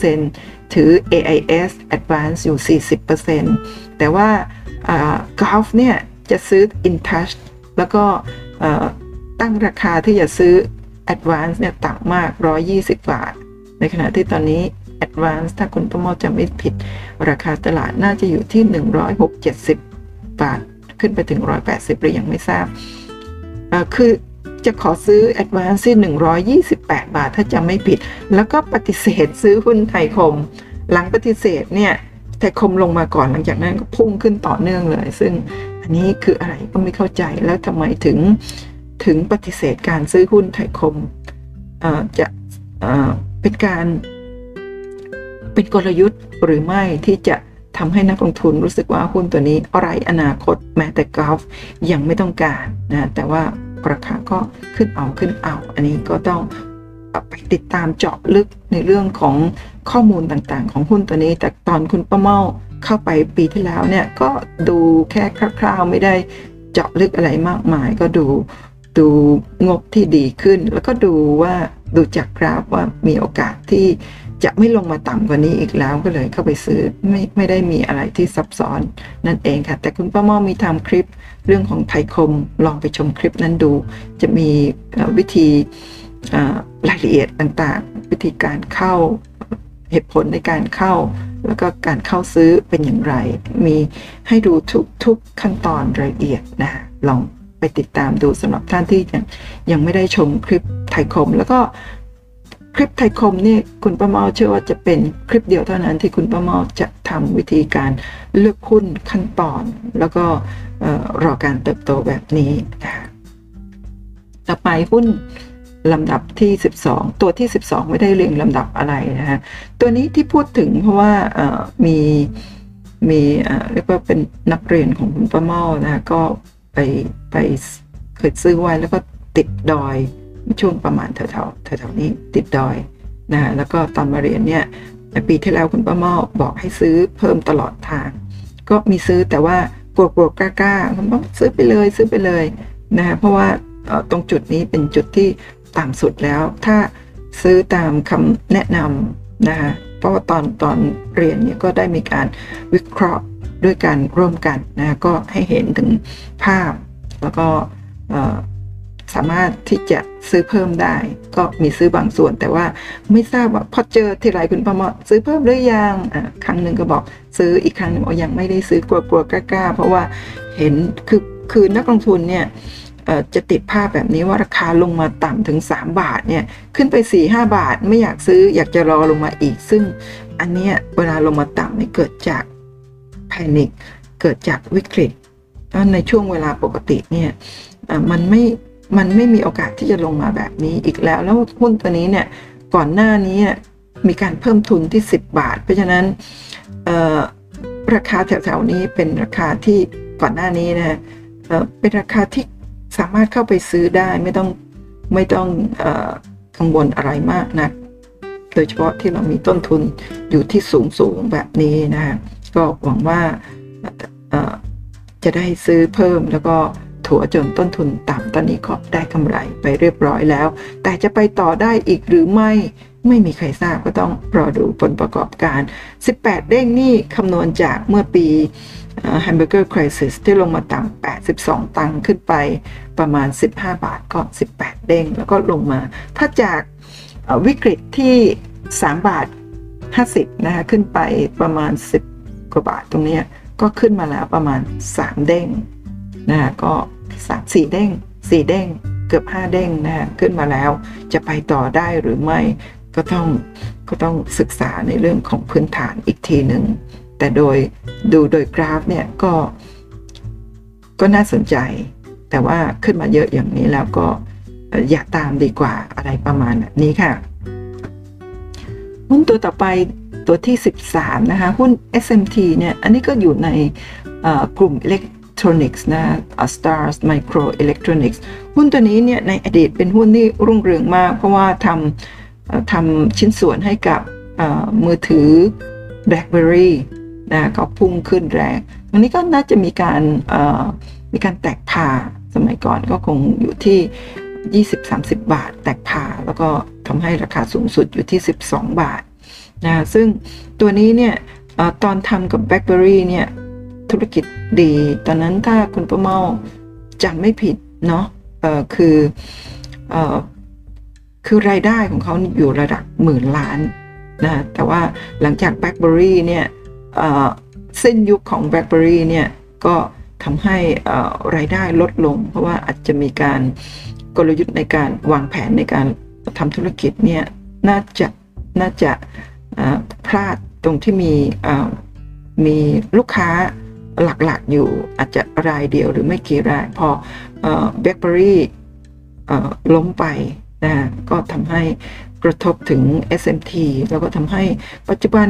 41%ถือ AIS Advance อยู่ 40%แต่ว่ากราฟเนี่ยจะซื้อ InTouch แล้วก็ตั้งราคาที่จะซื้อ Advance เนี่ยต่ำมาก 120 บาท ในขณะที่ตอนนี้ Advance ถ้าคุณประมอจะไม่ผิด ราคาตลาดน่าจะอยู่ที่ 160 บาท ขึ้นไปถึง 180 หรือยังไม่ทราบ คือจะขอซื้อ Advance ที่128 บาท ถ้าจะไม่ผิด แล้วก็ปฏิเสธซื้อหุ้นไทยคม หลังปฏิเสธเนี่ยไทยคมลงมาก่อนหลังจากนั้นก็พุ่งขึ้นต่อเนื่องเลย ซึ่งอันนี้คืออะไรก็ไม่เข้าใจแล้วทำไมถึง ถึงปฏิเสธการซื้อหุ้นไทยคมจะเป็นการเป็นกลยุทธ์หรือไม่ที่จะทำให้นักลงทุนรู้สึกว่าหุ้นตัวนี้อะไรอนาคตแม้แต่กอล์ฟยังไม่ต้องการนะแต่ว่าราคาก็ขึ้นเอาขึ้นเอา อันนี้ก็ต้องไปติดตามเจาะลึกในเรื่องของข้อมูลต่างๆ ของหุ้นตัวนี้ แต่ตอนคุณป้าเมาเข้าไปปีที่แล้วเนี่ย ก็ดูแค่คร่าวๆ ไม่ได้เจาะลึกอะไรมากมาย ก็ดู ดูงบที่ดีขึ้น แล้วก็ดูว่าดูจากกราฟว่ามีโอกาสที่จะไม่ลงมาต่ำกว่านี้อีกแล้วก็เลยเข้าไปซื้อไม่ไม่ได้มีอะไรที่ซับซ้อนนั่นเองค่ะ แต่คุณป้าม่อมีทำคลิปเรื่องของไทยคมลองไปชมคลิปนั้นดู จะมีวิธีรายละเอียดต่างๆ วิธีการเข้าเหตุผลในการเข้า แล้วก็การเข้าซื้อเป็นอย่างไร มีให้ดูทุกทุกขั้นตอนรายละเอียดนะลอง ไปติดตามดูสำหรับท่านที่ยังยังไม่ได้ชมคลิปไทยคม แล้วก็คลิปไทยคมนี่คุณประเมาเชื่อว่าจะเป็นคลิปเดียวเท่านั้นที่คุณประเมาจะทำวิธีการเลือกหุ้นขั้นตอน แล้วก็รอการเติบโตแบบนี้นะต่อไปหุ้นลำดับที่ 12 ตัวที่ 12 ไม่ได้เรียงลำดับอะไรนะฮะตัวนี้ที่พูดถึงเพราะว่ามีมีเรียกว่าเป็นนักเรียนของคุณป้าเมานะก็ ไปไปเคยซื้อไว้แล้วก็ติดดอยช่วงประมาณแถวๆแถวๆนี้ติดดอยนะฮะแล้วก็ตอนมาเรียนเนี่ยปีที่แล้วคุณป้าเมาบอกให้ซื้อเพิ่มตลอดทาง ก็มีซื้อแต่ว่ากลัวกลัวกล้าๆคุณป้าซื้อไปเลยซื้อไปเลยนะฮะเพราะว่าตรงจุดนี้เป็นจุดที่ต่ำสุดแล้ว ถ้าซื้อตามคำแนะนำนะคะเพราะว่าตอนตอนเรียนเนี่ยก็ได้มีการวิเคราะห์ ด้วยการร่วมกันนะก็ให้เห็นถึงภาพ แล้วก็สามารถที่จะซื้อเพิ่มได้ ก็มีซื้อบางส่วน แต่ว่าไม่ทราบว่าพอเจอที่ไรคุณประมอซื้อเพิ่มหรือยังครั้งหนึ่งก็บอกซื้ออีกครั้งหนึ่งบอกยังไม่ได้ซื้อกลัวๆกล้าๆเพราะว่าเห็นคือคือนักลงทุนเนี่ยจะติดภาพแบบนี้ว่าราคาลงมาต่ำถึง 3 บาทเนี่ยขึ้นไป 4-5 บาท ไม่อยากซื้ออยากจะรอลงมาอีก ซึ่งอันเนี้ยเวลาลงมาต่ำนี่เกิดจาก แพนิคเกิดจากวิกฤตในช่วงเวลาปกติเนี่ยมันไม่มันไม่มีโอกาสที่จะลงมาแบบนี้อีกแล้ว แล้วหุ้นตัวนี้เนี่ยก่อนหน้านี้มีการเพิ่มทุนที่ 10 บาท เพราะฉะนั้นราคาแถวๆนี้เป็นราคาที่ก่อนหน้านี้นะเป็นราคาที่สามารถเข้าไปซื้อได้ไม่ต้องไม่ต้องอกังวลอะไรมากนะโดยเฉพาะที่เรามีต้นทุนอยู่ที่สูงสูงแบบนี้นะ ก็หวังว่าจะได้ซื้อเพิ่มแล้วก็ถัวจนต้นทุนต่ำตอนนี้ก็ได้กำไรไปเรียบร้อยแล้ว แต่จะไปต่อได้อีกหรือไม่ไม่มีใครทราบก็ต้องรอดูผลประกอบการ 18 เด้งนี่คำนวณจากเมื่อปีแฮมเบอร์เกอร์คริสิสที่ลงมาต่ำ82 ตังค์ขึ้นไปประมาณ 15 บาทก็ 18 เด้ง แล้วก็ลงมา ถ้าจากวิกฤตที่ 3 บาท 50 นะคะขึ้นไปประมาณ 10 กว่าบาทตรงนี้ก็ขึ้นมาแล้วประมาณ 3 เด้งนะคะก็สามสี่เด้งสี่เด้งเกือบห้าเด้งนะขึ้นมาแล้วจะไปต่อได้หรือไม่ก็ต้องก็ต้องศึกษาในเรื่องของพื้นฐานอีกทีหนึ่งแต่โดยดูโดยกราฟเนี่ยก็ ก็น่าสนใจ แต่ว่าขึ้นมาเยอะอย่างนี้แล้วก็อย่าตามดีกว่าอะไรประมาณนี้ค่ะหุ้นตัวต่อไป ตัวที่ 13 นะคะ หุ้น SMT เนี่ย อันนี้ก็อยู่ในกลุ่มอิเล็กทรอนิกส์นะ Stars Micro Electronics หุ้นตัวนี้เนี่ยในอดีตเป็นหุ้นที่รุ่งเรืองมาก เพราะว่าทำทำชิ้นส่วนให้กับมือถือ BlackBerry นะก็พุ่งขึ้นแรงอันนี้ก็น่าจะมีการมีการแตกผ่าสมัยก่อนก็คงอยู่ที่ 20-30 บาท แตกผ่าแล้วก็ทำให้ราคาสูงสุดอยู่ที่ 12 บาท นะซึ่งตัวนี้เนี่ยอตอนทำกับ BlackBerry เนี่ยธุรกิจดี ตอนนั้นถ้าคุณประเมาจำไม่ผิดเนาะคืออคือรายได้ของเขาอยู่ระดับหมื่นล้านนะแต่ว่าหลังจาก BlackBerry เนี่ยเสิ้นยุคของ BlackBerry เนี่ยก็ทำให้รายได้ลดลง เพราะว่าอาจจะมีการกลยุทธ์ในการวางแผนในการทำธุรกิจเนี่ยน่าจะน่าจะ พลาดตรงที่มีมีลูกค้าหลักๆอยู่อาจจะรายเดียวหรือไม่กี่ราย พอแบล็คเบอรี่ล้มไปนะก็ทำให้กระทบถึง SMT แล้วก็ทำให้ปัจจุบัน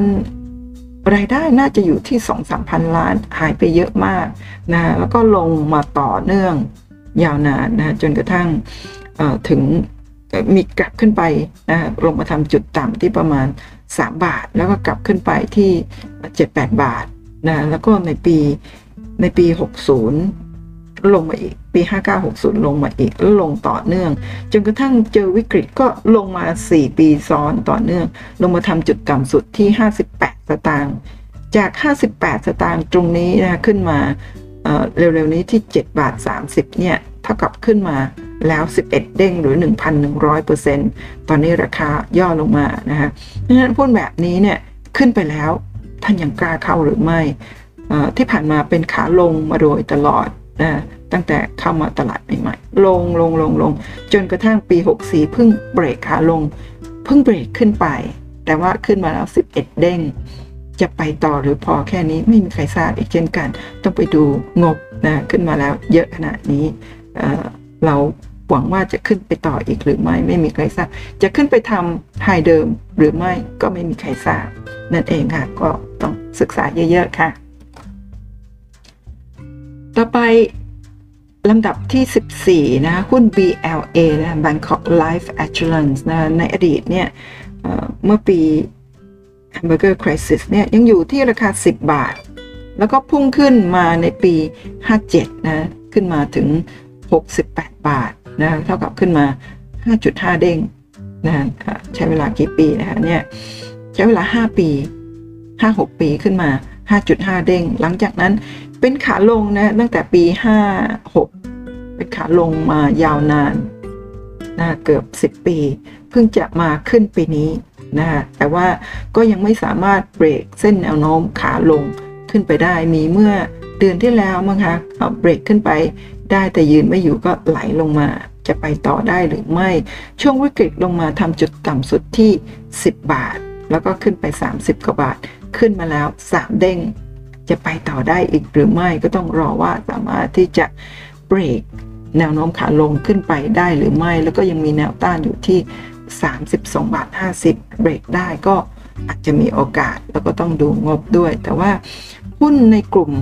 รายได้น่าจะอยู่ที่ 2-3 พันล้านหายไปเยอะมากนะแล้วก็ลงมาต่อเนื่องยาวนานนะจนกระทั่งถึงมีกลับขึ้นไปนะลงมาทำจุดต่ำที่ประมาณ 3 บาท แล้วก็กลับขึ้นไปที่ 7-8 บาทนะแล้วก็ในปีในปี 60 ลงมาอีก ปี 5960 ลงมาอีกแล้วลงต่อเนื่อง จนกระทั่งเจอวิกฤตก็ลงมา 4 ปีซ้อนต่อเนื่อง ลงมาทำจุดต่ำสุดที่ 58 สตางค์จาก 58 สตางค์ตรงนี้นะขึ้นมาเอ่อเร็วๆนี้ที่ 7 บาท 30เนี่ยเท่ากับขึ้นมา แล้ว 11 เด้งหรือ 1,100%ตอนนี้ราคาย่อลงมานะฮะเพราะฉะนั้นพูดแบบนี้เนี่ยขึ้นไปแล้วท่านยังกล้าเข้าหรือไม่อ่อที่ผ่านมาเป็นขาลงมาโดยตลอดนะตั้งแต่เข้ามาตลาดใหม่ๆลงลงลงลงจนกระทั่งปี 64 เพิ่งเบรกขาลง เพิ่งเบรกขึ้นไป แต่ว่าขึ้นมาแล้ว 11 เด้ง จะไปต่อหรือพอแค่นี้ไม่มีใครทราบอีกเช่นกัน ต้องไปดูงบนะขึ้นมาแล้วเยอะขนาดนี้ เราหวังว่าจะขึ้นไปต่ออีกหรือไม่ไม่มีใครทราบ จะขึ้นไปทำไฮเดิมหรือไม่ก็ไม่มีใครทราบ นั่นเองค่ะ ก็ต้องศึกษาเยอะๆค่ะ ต่อไปลำดับที่ 14 นะหุ้น BLA นะ Bangkok Life Assurance นะในอดีตเนี่ยเอ่อเมื่อปี Hamburger Crisis เนี่ยยังอยู่ที่ราคา 10 บาท แล้วก็พุ่งขึ้นมาในปี 57 นะ ขึ้นมาถึง 68 บาทนะเท่ากับขึ้นมา 5.5 เด้งนะใช้เวลากี่ปีนะคะเนี่ยใช้เวลา 5 ปี 5-6 ปีขึ้นมา 5.5 เด้ง หลังจากนั้นเป็นขาลงนะตั้งแต่ปี 56 เป็นขาลงมายาวนานนะเกือบ 10 ปี เพิ่งจะมาขึ้นปีนี้นะแต่ว่าก็ยังไม่สามารถเบรกเส้นแนวโน้มขาลงขึ้นไปได้มีเมื่อเดือนที่แล้วมั้งคะเอาเบรกขึ้นไป ได้แต่ยืนไม่อยู่ก็ไหลลงมา จะไปต่อได้หรือไม่ ช่วงวิกฤตลงมาทำจุดต่ำสุดที่ 10 บาท แล้วก็ขึ้นไป 30 กว่าบาท ขึ้นมาแล้ว 3 เด้ง จะไปต่อได้อีกหรือไม่ก็ต้องรอว่าสามารถที่จะเบรกแนวโน้มขาลงขึ้นไปได้หรือไม่ แล้วก็ยังมีแนวต้านอยู่ที่ 32 บาท 50 เบรกได้ก็อาจจะมีโอกาสแล้วก็ต้องดูงบด้วย แต่ว่าหุ้นในกลุ่ม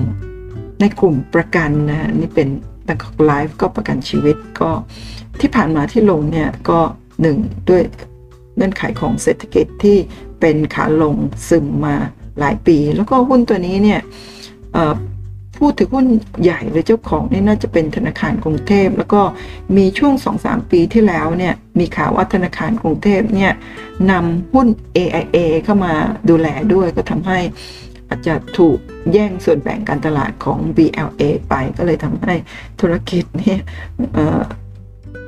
ในกลุ่มประกันนะฮะนี่เป็น Bangkok Life ก็ประกันชีวิตก็ที่ผ่านมาที่ลงเนี่ยก็หนึ่งด้วยเงื่อนไขของเศรษฐกิจที่เป็นขาลงซึมมาหลายปี แล้วก็หุ้นตัวนี้เนี่ยเอ่อผู้ถือหุ้นใหญ่หรือเจ้าของนี่น่าจะเป็นธนาคารกรุงเทพ แล้วก็มีช่วง 2-3 ปีที่แล้วเนี่ยมีข่าวว่าธนาคารกรุงเทพเนี่ยนำหุ้น AIA เข้ามาดูแลด้วยก็ทำให้ อาจจะถูกแย่งส่วนแบ่งการตลาดของ BLA ไปก็เลยทำให้ธุรกิจเนี่ย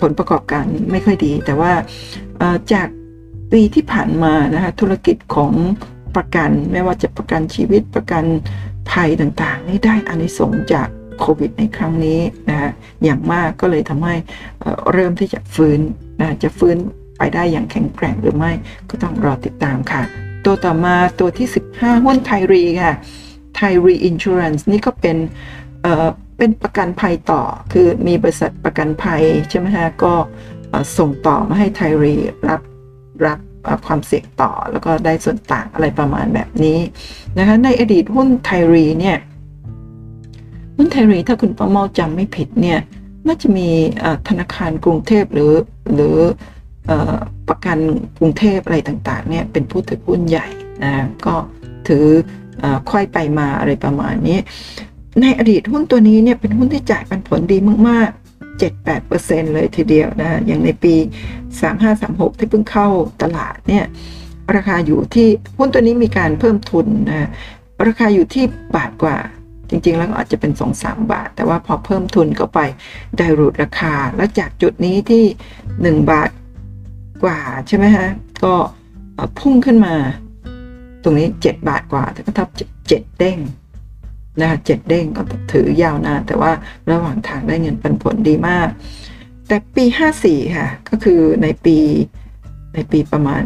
ผลประกอบการไม่ค่อยดี แต่ว่าจากปีที่ผ่านมานะคะธุรกิจของประกันไม่ว่าจะประกันชีวิตประกันภัยต่างๆ นี่ได้อานิสงส์จากโควิดในครั้งนี้นะอย่างมากก็เลยทำให้เอ่อเริ่มที่จะฟื้นนะจะฟื้นไปได้อย่างแข็งแกร่งหรือไม่ก็ต้องรอติดตามค่ะ ตัวต่อมาตัวที่ 15 หุ้นไทรีค่ะ ไทรีอินชูรันส์นี่ก็เป็นเอ่อเป็นประกันภัยต่อ คือมีบริษัทประกันภัยใช่ไหมฮะ ก็ส่งต่อมาให้ไทรีรับรับความเสี่ยงต่อแล้วก็ได้ส่วนต่างอะไรประมาณแบบนี้นะคะในอดีตหุ้นไทรีเนี่ยหุ้นไทรีถ้าคุณประเมาจำไม่ผิดเนี่ยน่าจะมีเอ่อธนาคารกรุงเทพหรือหรือ ประกันกรุงเทพอะไรต่างๆเนี่ยเป็นผู้ถือหุ้นใหญ่นะก็ถือค่อยไปมาอะไรประมาณนี้ ในอดีตหุ้นตัวนี้เนี่ยเป็นหุ้นที่จ่ายปันผลดีมากๆ7-8%เลยทีเดียวนะอย่างในปี 3536 ที่เพิ่งเข้าตลาดเนี่ยราคาอยู่ที่หุ้นตัวนี้มีการเพิ่มทุนนะราคาอยู่ที่บาทกว่า จริงๆ แล้วก็อาจจะเป็น 2-3 บาท แต่ว่าพอเพิ่มทุนเข้าไปได้รูดราคา แล้วจากจุดนี้ที่ 1 บาท กว่าใช่ไหมฮะ ก็พุ่งขึ้นมา ตรงนี้ 7 บาทกว่าแต่ก็ทับเจ็ดเด้งนะเจ็ดเด้งก็ถือยาวนานแต่ว่าระหว่างทางได้เงินปันผลดีมาก แต่ปี 54 ค่ะ ก็คือในปีในปีประมาณ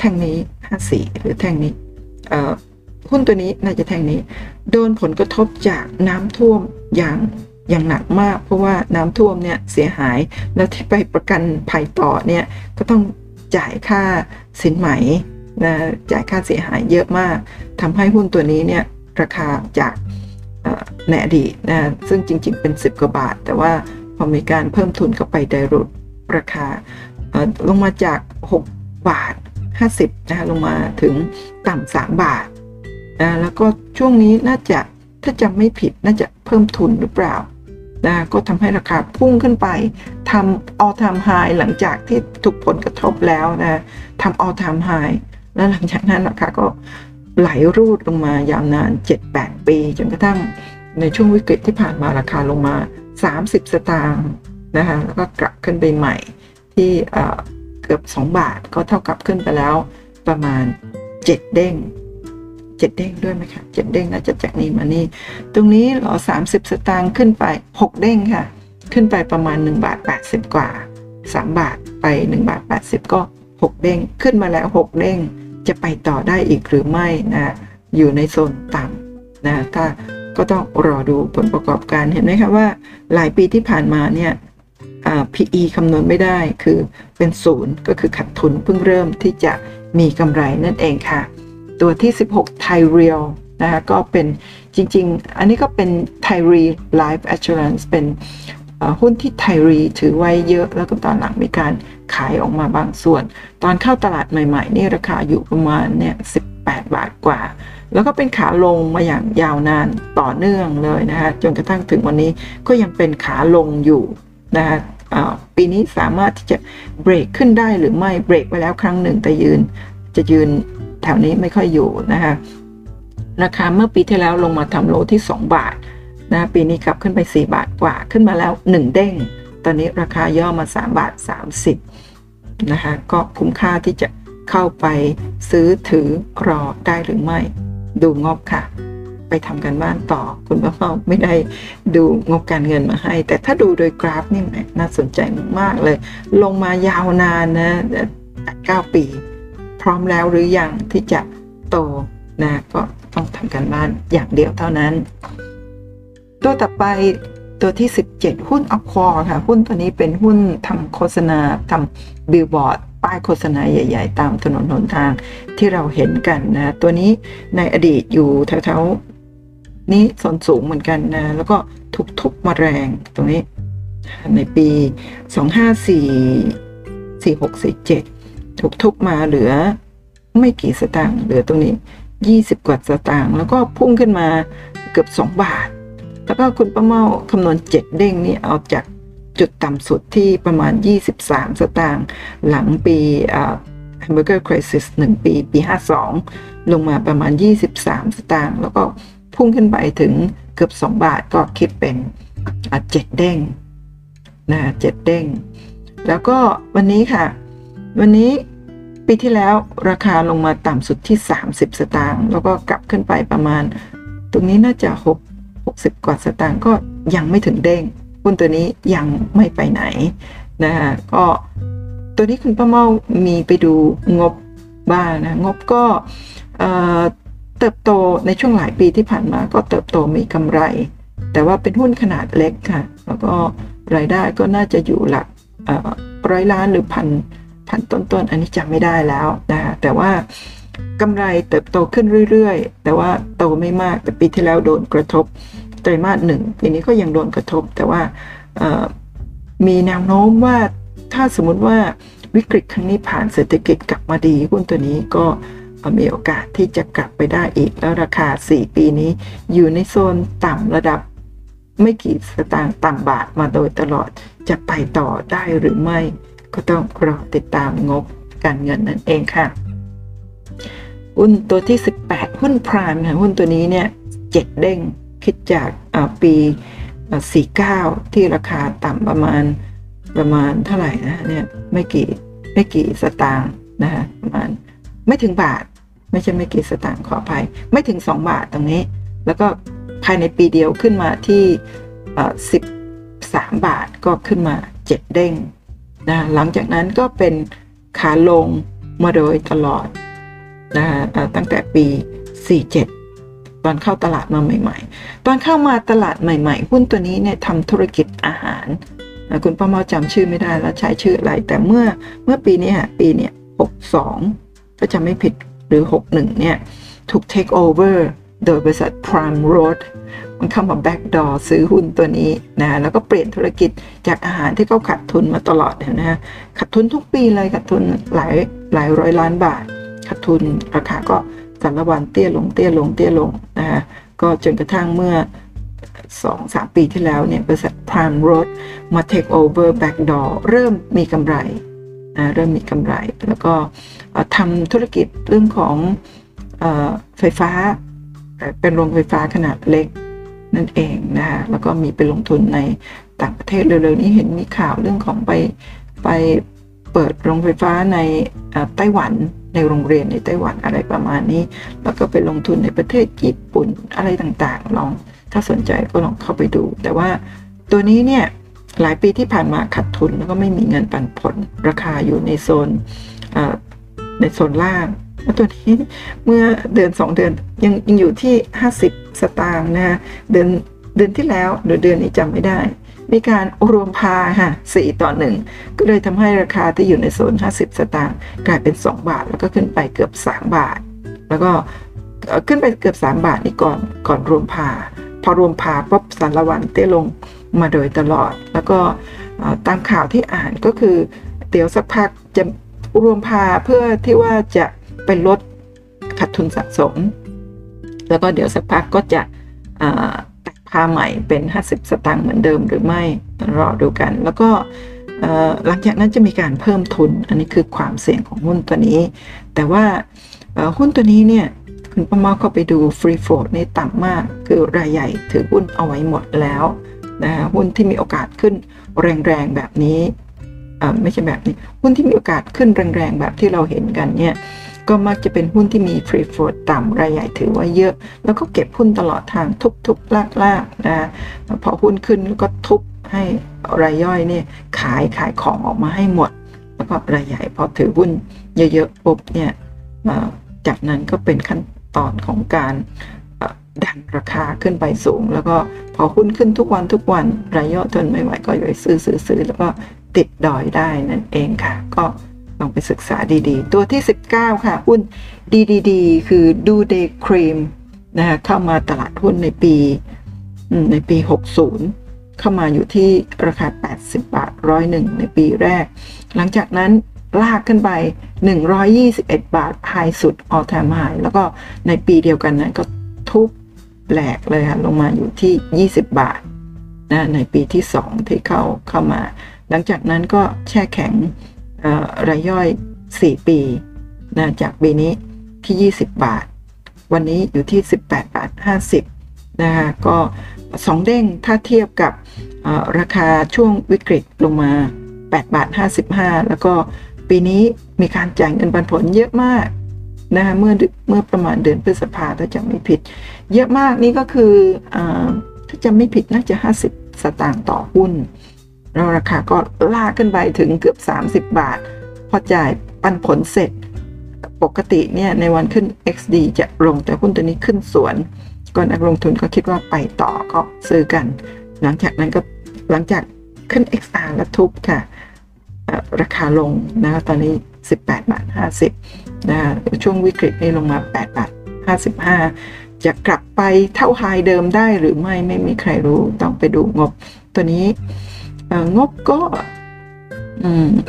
แท่งนี้ 54 หรือแท่งนี้หุ้นตัวนี้น่าจะแท่งนี้ โดนผลกระทบจากน้ำท่วมอย่าง อย่างหนักมาก เพราะว่าน้ำท่วมเนี่ยเสียหายแล้วที่ไปประกันภัยต่อเนี่ยก็ต้องจ่ายค่าสินไหมนะจ่ายค่าเสียหายเยอะมากทำให้หุ้นตัวนี้เนี่ยราคาจากในอดีตนะซึ่งจริง ๆ เป็น 10 กว่าบาท แต่ว่าพอมีการเพิ่มทุนเข้าไปไดรุดราคาลงมาจาก 6 บาท 50นะลงมาถึงต่ำ3บาทนะแล้วก็ช่วงนี้น่าจะถ้าจำไม่ผิดน่าจะเพิ่มทุนหรือเปล่า นะก็ทำให้ราคาพุ่งขึ้นไปทำ all time high หลังจากที่ถูกผลกระทบแล้วนะทำ all time high แล้วหลังจากนั้นราคาก็ไหลรูดลงมายาวนาน 7-8 ปี จนกระทั่งในช่วงวิกฤตที่ผ่านมาราคาลงมา 30 สตางค์นะคะแล้วก็กลับขึ้นไปใหม่ที่เกือบ 2 บาทก็เท่ากับขึ้นไปแล้วประมาณ 7 เด้ง เจ็ดเด้งด้วยไหมคะเจ็ดเด้งน่าจะจากนี้มานี่ ตรงนี้หรอสามสิบสตางค์ขึ้นไปหกเด้งค่ะ ขึ้นไปประมาณหนึ่งบาทแปดสิบกว่าสามบาทไปหนึ่งบาทแปดสิบก็หกเด้งขึ้นมาแล้วหกเด้งจะไปต่อได้อีกหรือไม่นะอยู่ในโซนต่ำนะถ้าก็ต้องรอดูผลประกอบการเห็นไหมคะว่า หลายปีที่ผ่านมาเนี่ย PE คำนวณไม่ได้คือเป็นศูนย์ก็คือขาดทุนเพิ่งเริ่มที่จะมีกำไรนั่นเองค่ะ ตัวที่ 16 Thai Real นะคะก็เป็นจริง ๆ อันนี้ก็เป็น Thai Re Life Assurance เป็นหุ้นที่ไทรีถือไว้เยอะ แล้วก็ตอนหลังมีการขายออกมาบางส่วน ตอนเข้าตลาดใหม่ ๆ นี่ราคาอยู่ประมาณเนี่ย18 บาทกว่า แล้วก็เป็นขาลงมาอย่างยาวนานต่อเนื่องเลยนะคะจนกระทั่งถึงวันนี้ก็ยังเป็นขาลงอยู่นะคะปีนี้สามารถที่จะเบรกขึ้นได้หรือไม่เบรกไปแล้วครั้งหนึ่งแต่ยืนจะยืน แถวนี้ไม่ค่อยอยู่นะคะราคาเมื่อปีที่แล้วลงมาทำโลที่ 2 บาทนะปีนี้กลับขึ้นไป 4 บาทกว่าขึ้นมาแล้ว 1 เด้ง ตอนนี้ราคาย่อมา 3 บาท 30นะคะก็คุ้มค่าที่จะเข้าไปซื้อถือรอได้หรือไม่ ดูงบค่ะ ไปทำกันบ้านต่อคุณพ่อไม่ได้ดูงบการเงินมาให้ แต่ถ้าดูโดยกราฟนี่น่าสนใจมากเลย ลงมายาวนานนะ9ปี พร้อมแล้วหรืออยังที่จะโตนะก็ต้องทำกันบ้านอย่างเดียวเท่านั้น ตัวต่อไปตัวที่ 17 หุ้นอควอค่ะ หุ้นตัวนี้เป็นหุ้นทำโฆษณาทำบิลบอร์ด ป้ายโฆษณาใหญ่ ๆ ตามถนนหนทางที่เราเห็นกันนะ ตัวนี้ในอดีตอยู่แถวๆนี้ส่วนสูงเหมือนกันนะ แล้วก็ทุกทุกมาแรงตรงนี้ ในปี 254 4647 ถูกทุบมาเหลือไม่กี่สตางค์เหลือตรงนี้ 20 กว่าสตางค์แล้วก็พุ่งขึ้นมาเกือบ 2 บาท แล้วก็คุณป้าเมาคำนวณ 7 เด้งนี้เอาจากจุดต่ำสุดที่ประมาณ 23 สตางค์หลังปีอ่า Hamburger Crisis 1ปี ปี 52 ลงมาประมาณ 23 สตางค์แล้วก็พุ่งขึ้นไปถึงเกือบ 2 บาทก็คิดเป็นเจ็ดเด้งนะเจ็ดเด้ง แล้วก็วันนี้ค่ะ วันนี้ปีที่แล้วราคาลงมาต่ำสุดที่ 30 สตางค์แล้วก็กลับขึ้นไปประมาณ ตรงนี้น่าจะ 6 60 กว่าสตางค์ก็ยังไม่ถึงเด้งหุ้นตัวนี้ยังไม่ไปไหนนะฮะก็ตัวนี้คุณป้าเมามีไปดูงบบ้างนะงบก็เติบโตในช่วงหลายปีที่ผ่านมาก็เติบโตมีกำไร แต่ว่าเป็นหุ้นขนาดเล็กค่ะ แล้วก็รายได้ก็น่าจะอยู่หลักร้อยล้านหรือพัน พันต้นๆ อันนี้จำไม่ได้แล้วนะคะแต่ว่ากำไรเติบโตขึ้นเรื่อยๆ แต่ว่าโตไม่มากแต่ปีที่แล้วโดนกระทบไตรมาสหนึ่งปีนี้ก็ยังโดนกระทบ แต่ว่ามีแนวโน้มว่าถ้าสมมุติว่าวิกฤตครั้งนี้ผ่านเศรษฐกิจกลับมาดีหุ้นตัวนี้ก็มีโอกาสที่จะกลับไปได้อีก แล้วราคา 4 ปีนี้อยู่ในโซนต่ำระดับไม่กี่สตางค์ต่ำบาทมาโดยตลอดจะไปต่อได้หรือไม่ ก็ต้องรอติดตามงบการเงินนั่นเองค่ะหุ้นตัวที่ 18 หุ้นพรามนะหุ้นตัวนี้เนี่ยเจ็ดเด้งคิดจากปี 49 ที่ราคาต่ำประมาณประมาณเท่าไหร่นะเนี่ยไม่กี่ไม่กี่สตางค์นะฮะประมาณไม่ถึงบาท ไม่ใช่ไม่กี่สตางค์ขออภัย ไม่ถึง 2 บาทตรงนี้ แล้วก็ภายในปีเดียวขึ้นมาที่สิบสามบาทก็ขึ้นมาเจ็ดเด้ง นะหลังจากนั้นก็เป็นขาลงมาโดยตลอดนะตั้งแต่ปี 47 ตอนเข้าตลาดมาใหม่ ๆ ตอนเข้ามาตลาดใหม่ ๆ หุ้นตัวนี้เนี่ยทำธุรกิจอาหารนะคุณป้าเมาจำชื่อไม่ได้แล้วใช้ชื่ออะไร แต่เมื่อเมื่อปีนี้ฮะปีเนี่ย 62 ถ้าจำไม่ผิดหรือ 61 เนี่ย ถูก take over โดยบริษัท Prime Road มันเข้ามาแบ็กดอซื้อหุ้นตัวนี้นะแล้วก็เปลี่ยนธุรกิจจากอาหารที่เขาขาดทุนมาตลอดเนี่ยนะขาดทุนทุกปีเลยขาดทุนหลายหลายร้อยล้านบาทขาดทุนราคาก็สารวันเตี้ยลงเตี้ยลงเตี้ยลงนะฮะก็จนกระทั่งเมื่อสองสามปีที่แล้วเนี่ยบริษัท Prime Road มา take over backdoor เริ่มมีกำไรนะเริ่มมีกำไร แล้วก็ทำธุรกิจเรื่องของไฟฟ้า เป็นโรงไฟฟ้าขนาดเล็ก นั่นเองนะคะแล้วก็มีไปลงทุนในต่างประเทศเร็วๆนี้เห็นมีข่าวเรื่องของไปไปเปิดโรงไฟฟ้าในไต้หวันในโรงเรียนในไต้หวันอะไรประมาณนี้ แล้วก็ไปลงทุนในประเทศญี่ปุ่นอะไรต่างๆ ลองถ้าสนใจก็ลองเข้าไปดู แต่ว่าตัวนี้เนี่ยหลายปีที่ผ่านมาขาดทุนแล้วก็ไม่มีเงินปันผล ราคาอยู่ในโซนในโซนล่าง ตัวนี้เมื่อเดือน 2 เดือนยังยังอยู่ที่ 50 สตางค์นะเดือนเดือนที่แล้วหรือเดือนนี้จำไม่ได้ มีการรวมพาค่ะ4ต่อ1ก็เลยทำให้ราคาที่อยู่ในโซน 50 สตางค์กลายเป็น 2 บาท แล้วก็ขึ้นไปเกือบ 3 บาท แล้วก็ขึ้นไปเกือบ 3 บาทนี่ก่อนก่อนรวมพา พอรวมพาปุ๊บสารวันเต้ลงมาโดยตลอด แล้วก็ตามข่าวที่อ่านก็คือ เดี๋ยวสักพักจะรวมพาเพื่อที่ว่าจะ ไปลดขาดทุนสะสม แล้วก็เดี๋ยวสักพักก็จะตัดพาใหม่เป็น 50 สตางค์เหมือนเดิมหรือไม่รอดูกัน แล้วก็หลังจากนั้นจะมีการเพิ่มทุน อันนี้คือความเสี่ยงของหุ้นตัวนี้ แต่ว่าหุ้นตัวนี้เนี่ยคุณประมาเข้าไปดูฟรีโฟดนี่ต่ำมาก คือรายใหญ่ถือหุ้นเอาไว้หมดแล้วนะหุ้นที่มีโอกาสขึ้นแรงๆแบบนี้ไม่ใช่แบบนี้ หุ้นที่มีโอกาสขึ้นแรงๆแบบที่เราเห็นกันเนี่ย ก็มักจะเป็นหุ้นที่มีฟรีโฟลดต่ำรายใหญ่ถือว่าเยอะ แล้วก็เก็บหุ้นตลอดทางทุบๆลากๆนะพอหุ้นขึ้นแล้วก็ทุบให้รายย่อยเนี่ยขายขายของออกมาให้หมด แล้วก็รายใหญ่พอถือหุ้นเยอะๆปุ๊บเนี่ยจากนั้นก็เป็นขั้นตอนของการดันราคาขึ้นไปสูง แล้วก็พอหุ้นขึ้นทุกวันทุกวันรายย่อยทนไม่ไหวก็เลยซื้อซื้อซื้อแล้วก็ติดดอยได้นั่นเองค่ะ ก็ ลองไปศึกษาดีๆ ตัวที่ 19 ค่ะ หุ้น DDD คือดูเดย์ครีมนะคะเข้ามาตลาดหุ้นในปีในปี 60 เข้ามาอยู่ที่ราคา 80 บาทร้อยหนึ่งในปีแรก หลังจากนั้นลากขึ้นไป 121 บาทไฮสุดออทามไฮแล้วก็ในปีเดียวกันนั้นก็ทุบแหลกเลยค่ะลงมาอยู่ที่ 20 บาทนะในปีที่ 2 ที่เข้าเข้ามา หลังจากนั้นก็แช่แข็ง รายย่อย 4 ปีนะจากปีนี้ที่ 20 บาท วันนี้อยู่ที่ 18 บาท 50นะคะก็2เด้งถ้าเทียบกับราคาช่วงวิกฤตลงมา 8 บาท 55 แล้วก็ปีนี้มีการจ่ายเงินปันผลเยอะมากนะคะเมื่อเมื่อประมาณเดือนพฤษภาถ้าจะไม่ผิด เยอะมากนี่ก็คืออถ้าจะไม่ผิดน่าจะ 50 สตางค์ต่อหุ้น ราคาก็ลากขึ้นไปถึงเกือบ 30 บาท พอจ่ายปันผลเสร็จ ปกติเนี่ยในวันขึ้น XD จะลงแต่หุ้นตัวนี้ขึ้นสวน ก่อนนักลงทุนก็คิดว่าไปต่อก็ซื้อกัน หลังจากนั้นก็หลังจากขึ้น XR แล้วทุบค่ะ ราคาลงนะตอนนี้ 18 บาท 50นะช่วงวิกฤตนี่ลงมา 8 บาท 55 จะกลับไปเท่าไฮเดิมได้หรือไม่ไม่มีใครรู้ต้องไปดูงบตัวนี้ งบก็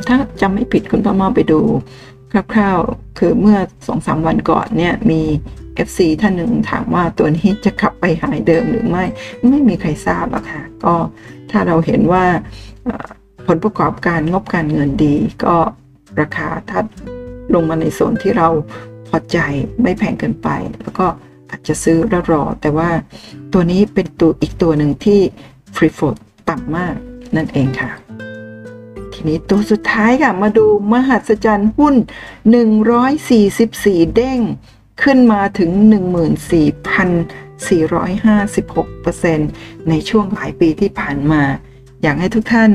ถ้าจำไม่ผิดคุณป้าเมาไปดูคร่าวๆ คือเมื่อสองสามวันก่อนเนี่ยมี FC ท่านหนึ่งถามว่าตัวนี้จะขับไปหายเดิมหรือไม่ ไม่มีใครทราบอะค่ะ ก็ถ้าเราเห็นว่าผลประกอบการงบการเงินดี ก็ราคาถ้าลงมาในโซนที่เราพอใจไม่แพงเกินไป แล้วก็อาจจะซื้อแล้วรอ แต่ว่าตัวนี้เป็นตัวอีกตัวหนึ่งที่ฟรีโฟดต่ำมาก นั่นเองค่ะ ทีนี้ตัวสุดท้ายค่ะ มาดูมหัศจรรย์หุ้น 144 เด้ง ขึ้นมาถึง 14,456%ในช่วงหลายปีที่ผ่านมา อยากให้ทุกท่าน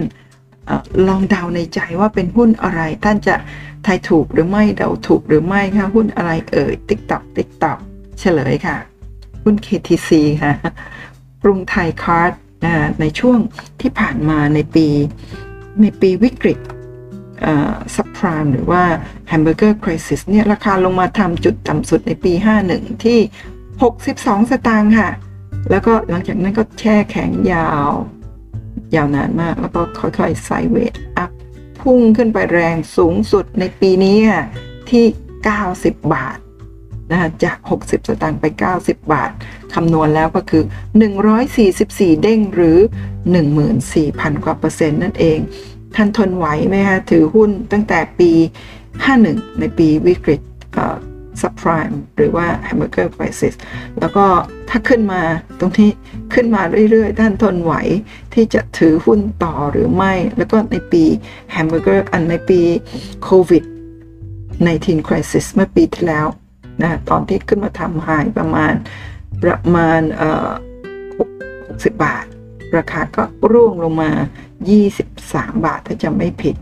อลองเดาในใจว่าเป็นหุ้นอะไร ท่านจะทายถูกหรือไม่เดาถูกหรือไม่คะหุ้นอะไรเอ่ยติ๊กตอกติ๊กตอกเฉลยค่ะ หุ้น KTC ค่ะกรุงไทยคาร์ด ในช่วงที่ผ่านมาในปีในปีวิกฤต subprime หรือว่า Hamburger Crisis เนี่ยราคาลงมาทำจุดต่ำสุดในปี 51 ที่ 62 สตางค์ค่ะ แล้วก็หลังจากนั้นก็แช่แข็งยาว ยาวนานมาก แล้วก็ค่อยๆไซเวทอัพพุ่งขึ้นไปแรงสูงสุดในปีนี้ที่ 90 บาท นะจาก 60 สตางค์ไป 90 บาท คำนวณแล้วก็คือ 144 เด้งหรือ 14,000 กว่าเปอร์เซ็นต์นั่นเอง ท่านทนไหวไหมคะถือหุ้นตั้งแต่ปี 51 ในปีวิกฤตซับไพรม์หรือว่า Hamburger Crisis แล้วก็ถ้าขึ้นมาตรงที่ขึ้นมาเรื่อยๆ ท่านทนไหวที่จะถือหุ้นต่อหรือไม่ แล้วก็ในปี Hamburger อันในปีโควิด19 Crisis เมื่อปีที่แล้ว นะตอนที่ขึ้นมาทำหายประมาณประมาณเอ่อ60 บาท ราคาก็ร่วงลงมา 23 บาทถ้าจำไม่ผิด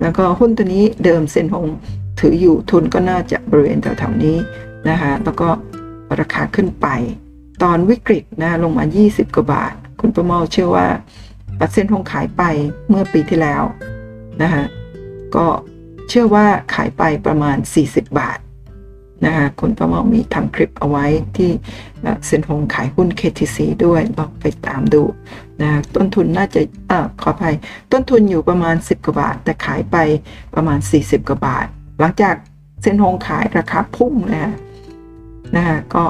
แล้วก็หุ้นตัวนี้เดิมเซ็นหงถืออยู่ทุนก็น่าจะบริเวณแถวๆนี้นะคะแล้วก็ราคาขึ้นไป ตอนวิกฤตนะลงมา 20 กว่าบาท คุณประเมาเชื่อว่าเซ็นหงขายไปเมื่อปีที่แล้วนะคะก็เชื่อว่าขายไปประมาณ 40 บาท นะคะคุณประมามีทำคลิปเอาไว้ที่เซ็นหงขายหุ้น KTC ด้วยลองไปตามดูนะต้นทุนน่าจะอขออภัย ต้นทุนอยู่ประมาณ 10 กว่าบาท แต่ขายไปประมาณ 40 กว่าบาท หลังจากเซ็นหงขายราคาพุ่งนะนะคะก็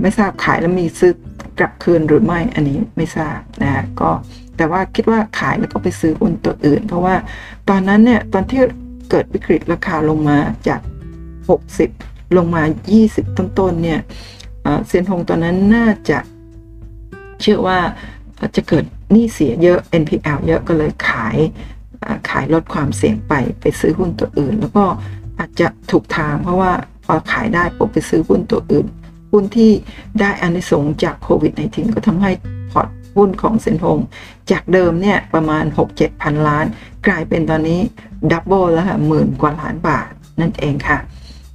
ไม่ทราบขายแล้วมีซื้อกลับคืนหรือไม่อันนี้ไม่ทราบนะก็แต่ว่าคิดว่าขายแล้วก็ไปซื้อหุ้นตัวอื่น เพราะว่าตอนนั้นเนี่ยตอนที่เกิดวิกฤตราคาลงมาจาก 60 ลงมา 20 ต้นๆเนี่ยเซียนฮงตอนนั้นน่าจะเชื่อว่าจะเกิดหนี้เสียเยอะ NPL เยอะก็เลยขายขายลดความเสี่ยงไปไปซื้อหุ้นตัวอื่น แล้วก็อาจจะถูกทางเพราะว่าพอขายได้ปุ๊บไปซื้อหุ้นตัวอื่น หุ้นที่ได้อานิสงส์จากโควิด -19 ก็ทำให้พอร์ตหุ้นของเซียนฮงจากเดิมเนี่ยประมาณ 6-7 พันล้าน กลายเป็นตอนนี้ double แล้วค่ะหมื่นกว่าล้านบาทนั่นเองค่ะ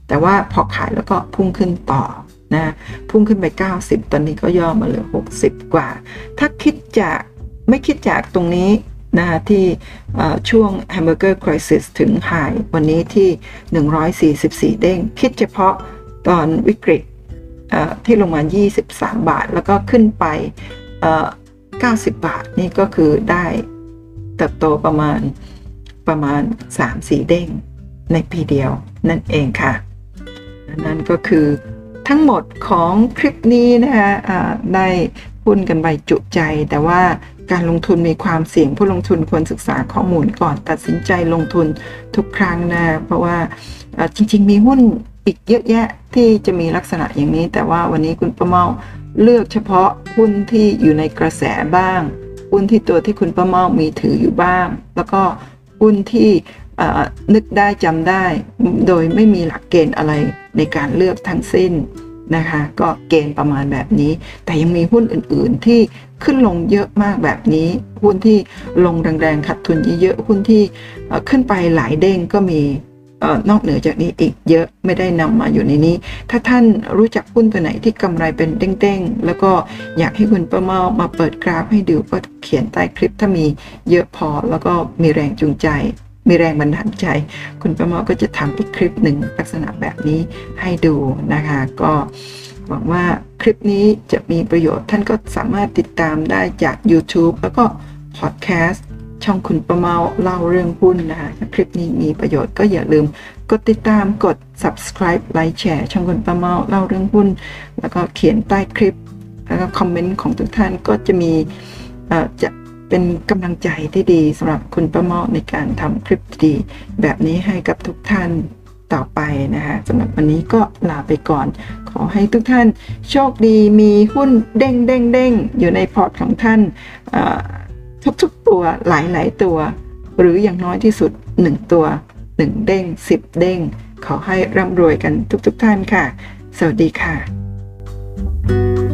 แต่ว่าพอขายแล้วก็พุ่งขึ้นต่อนะพุ่งขึ้นไป 90 ตอนนี้ก็ย่อมาเหลือ 60 กว่า ถ้าคิดจากไม่คิดจากตรงนี้นะที่ช่วง Hamburger Crisis ถึงหายวันนี้ที่ 144 เด้ง คิดเฉพาะตอนวิกฤตที่ลงมา 23 บาท แล้วก็ขึ้นไป 90 บาท นี่ก็คือได้เติบโตประมาณประมาณ 3-4 เด้งในปีเดียวนั่นเองค่ะ นั่นก็คือทั้งหมดของคลิปนี้นะคะได้พูดกันไปจุใจ แต่ว่าการลงทุนมีความเสี่ยงผู้ลงทุนควรศึกษาข้อมูลก่อนตัดสินใจลงทุนทุกครั้งนะ เพราะว่าจริง ๆ มีหุ้นอีกเยอะแยะที่จะมีลักษณะอย่างนี้ แต่ว่าวันนี้คุณประเมาเลือกเฉพาะหุ้นที่อยู่ในกระแสบ้างหุ้นที่ตัวที่คุณประเมามีถืออยู่บ้าง แล้วก็หุ้นที่นึกได้จำได้ โดยไม่มีหลักเกณฑ์อะไร ในการเลือกทั้งสิ้นนะคะก็เกณฑ์ประมาณแบบนี้ แต่ยังมีหุ้นอื่นๆที่ขึ้นลงเยอะมากแบบนี้ หุ้นที่ลงแรงๆขัดทุนเยอะๆหุ้นที่ขึ้นไปหลายเด้งก็มีนอกเหนือจากนี้อีกเยอะไม่ได้นำมาอยู่ในนี้ ถ้าท่านรู้จักหุ้นตัวไหนที่กำไรเป็นเด้งๆ แล้วก็อยากให้คุณประเมามาเปิดกราฟให้ดูก็เขียนใต้คลิปถ้ามีเยอะพอแล้วก็มีแรงจูงใจ มีแรงบันดาลใจ คุณประมอก็จะทำอีกคลิปหนึ่งลักษณะแบบนี้ให้ดูนะคะ ก็หวังว่าคลิปนี้จะมีประโยชน์ ท่านก็สามารถติดตามได้จาก YouTube แล้วก็พอดแคสต์ช่องคุณประเมาเล่าเรื่องหุ้นนะคะถ้าคลิปนี้มีประโยชน์ก็อย่าลืม กดติดตามกด subscribe ไลค์แชร์ช่องคุณประเมาเล่าเรื่องหุ้น แล้วก็เขียนใต้คลิป แล้วก็คอมเมนต์ของทุกท่านก็จะมีจะ เป็นกำลังใจที่ดีสำหรับคุณประเมาในการทำคลิปดี แบบนี้ให้กับทุกท่านต่อไปนะคะสำหรับวันนี้ก็ลาไปก่อน ขอให้ทุกท่านโชคดีมีหุ้นเด้งเด้งเด้งอยู่ในพอร์ตของท่านทุกๆตัวหลายๆตัว หรืออย่างน้อยที่สุด 1 ตัว 1 เด้ง 10 เด้ง ขอให้ร่ำรวยกันทุกๆท่านค่ะ สวัสดีค่ะ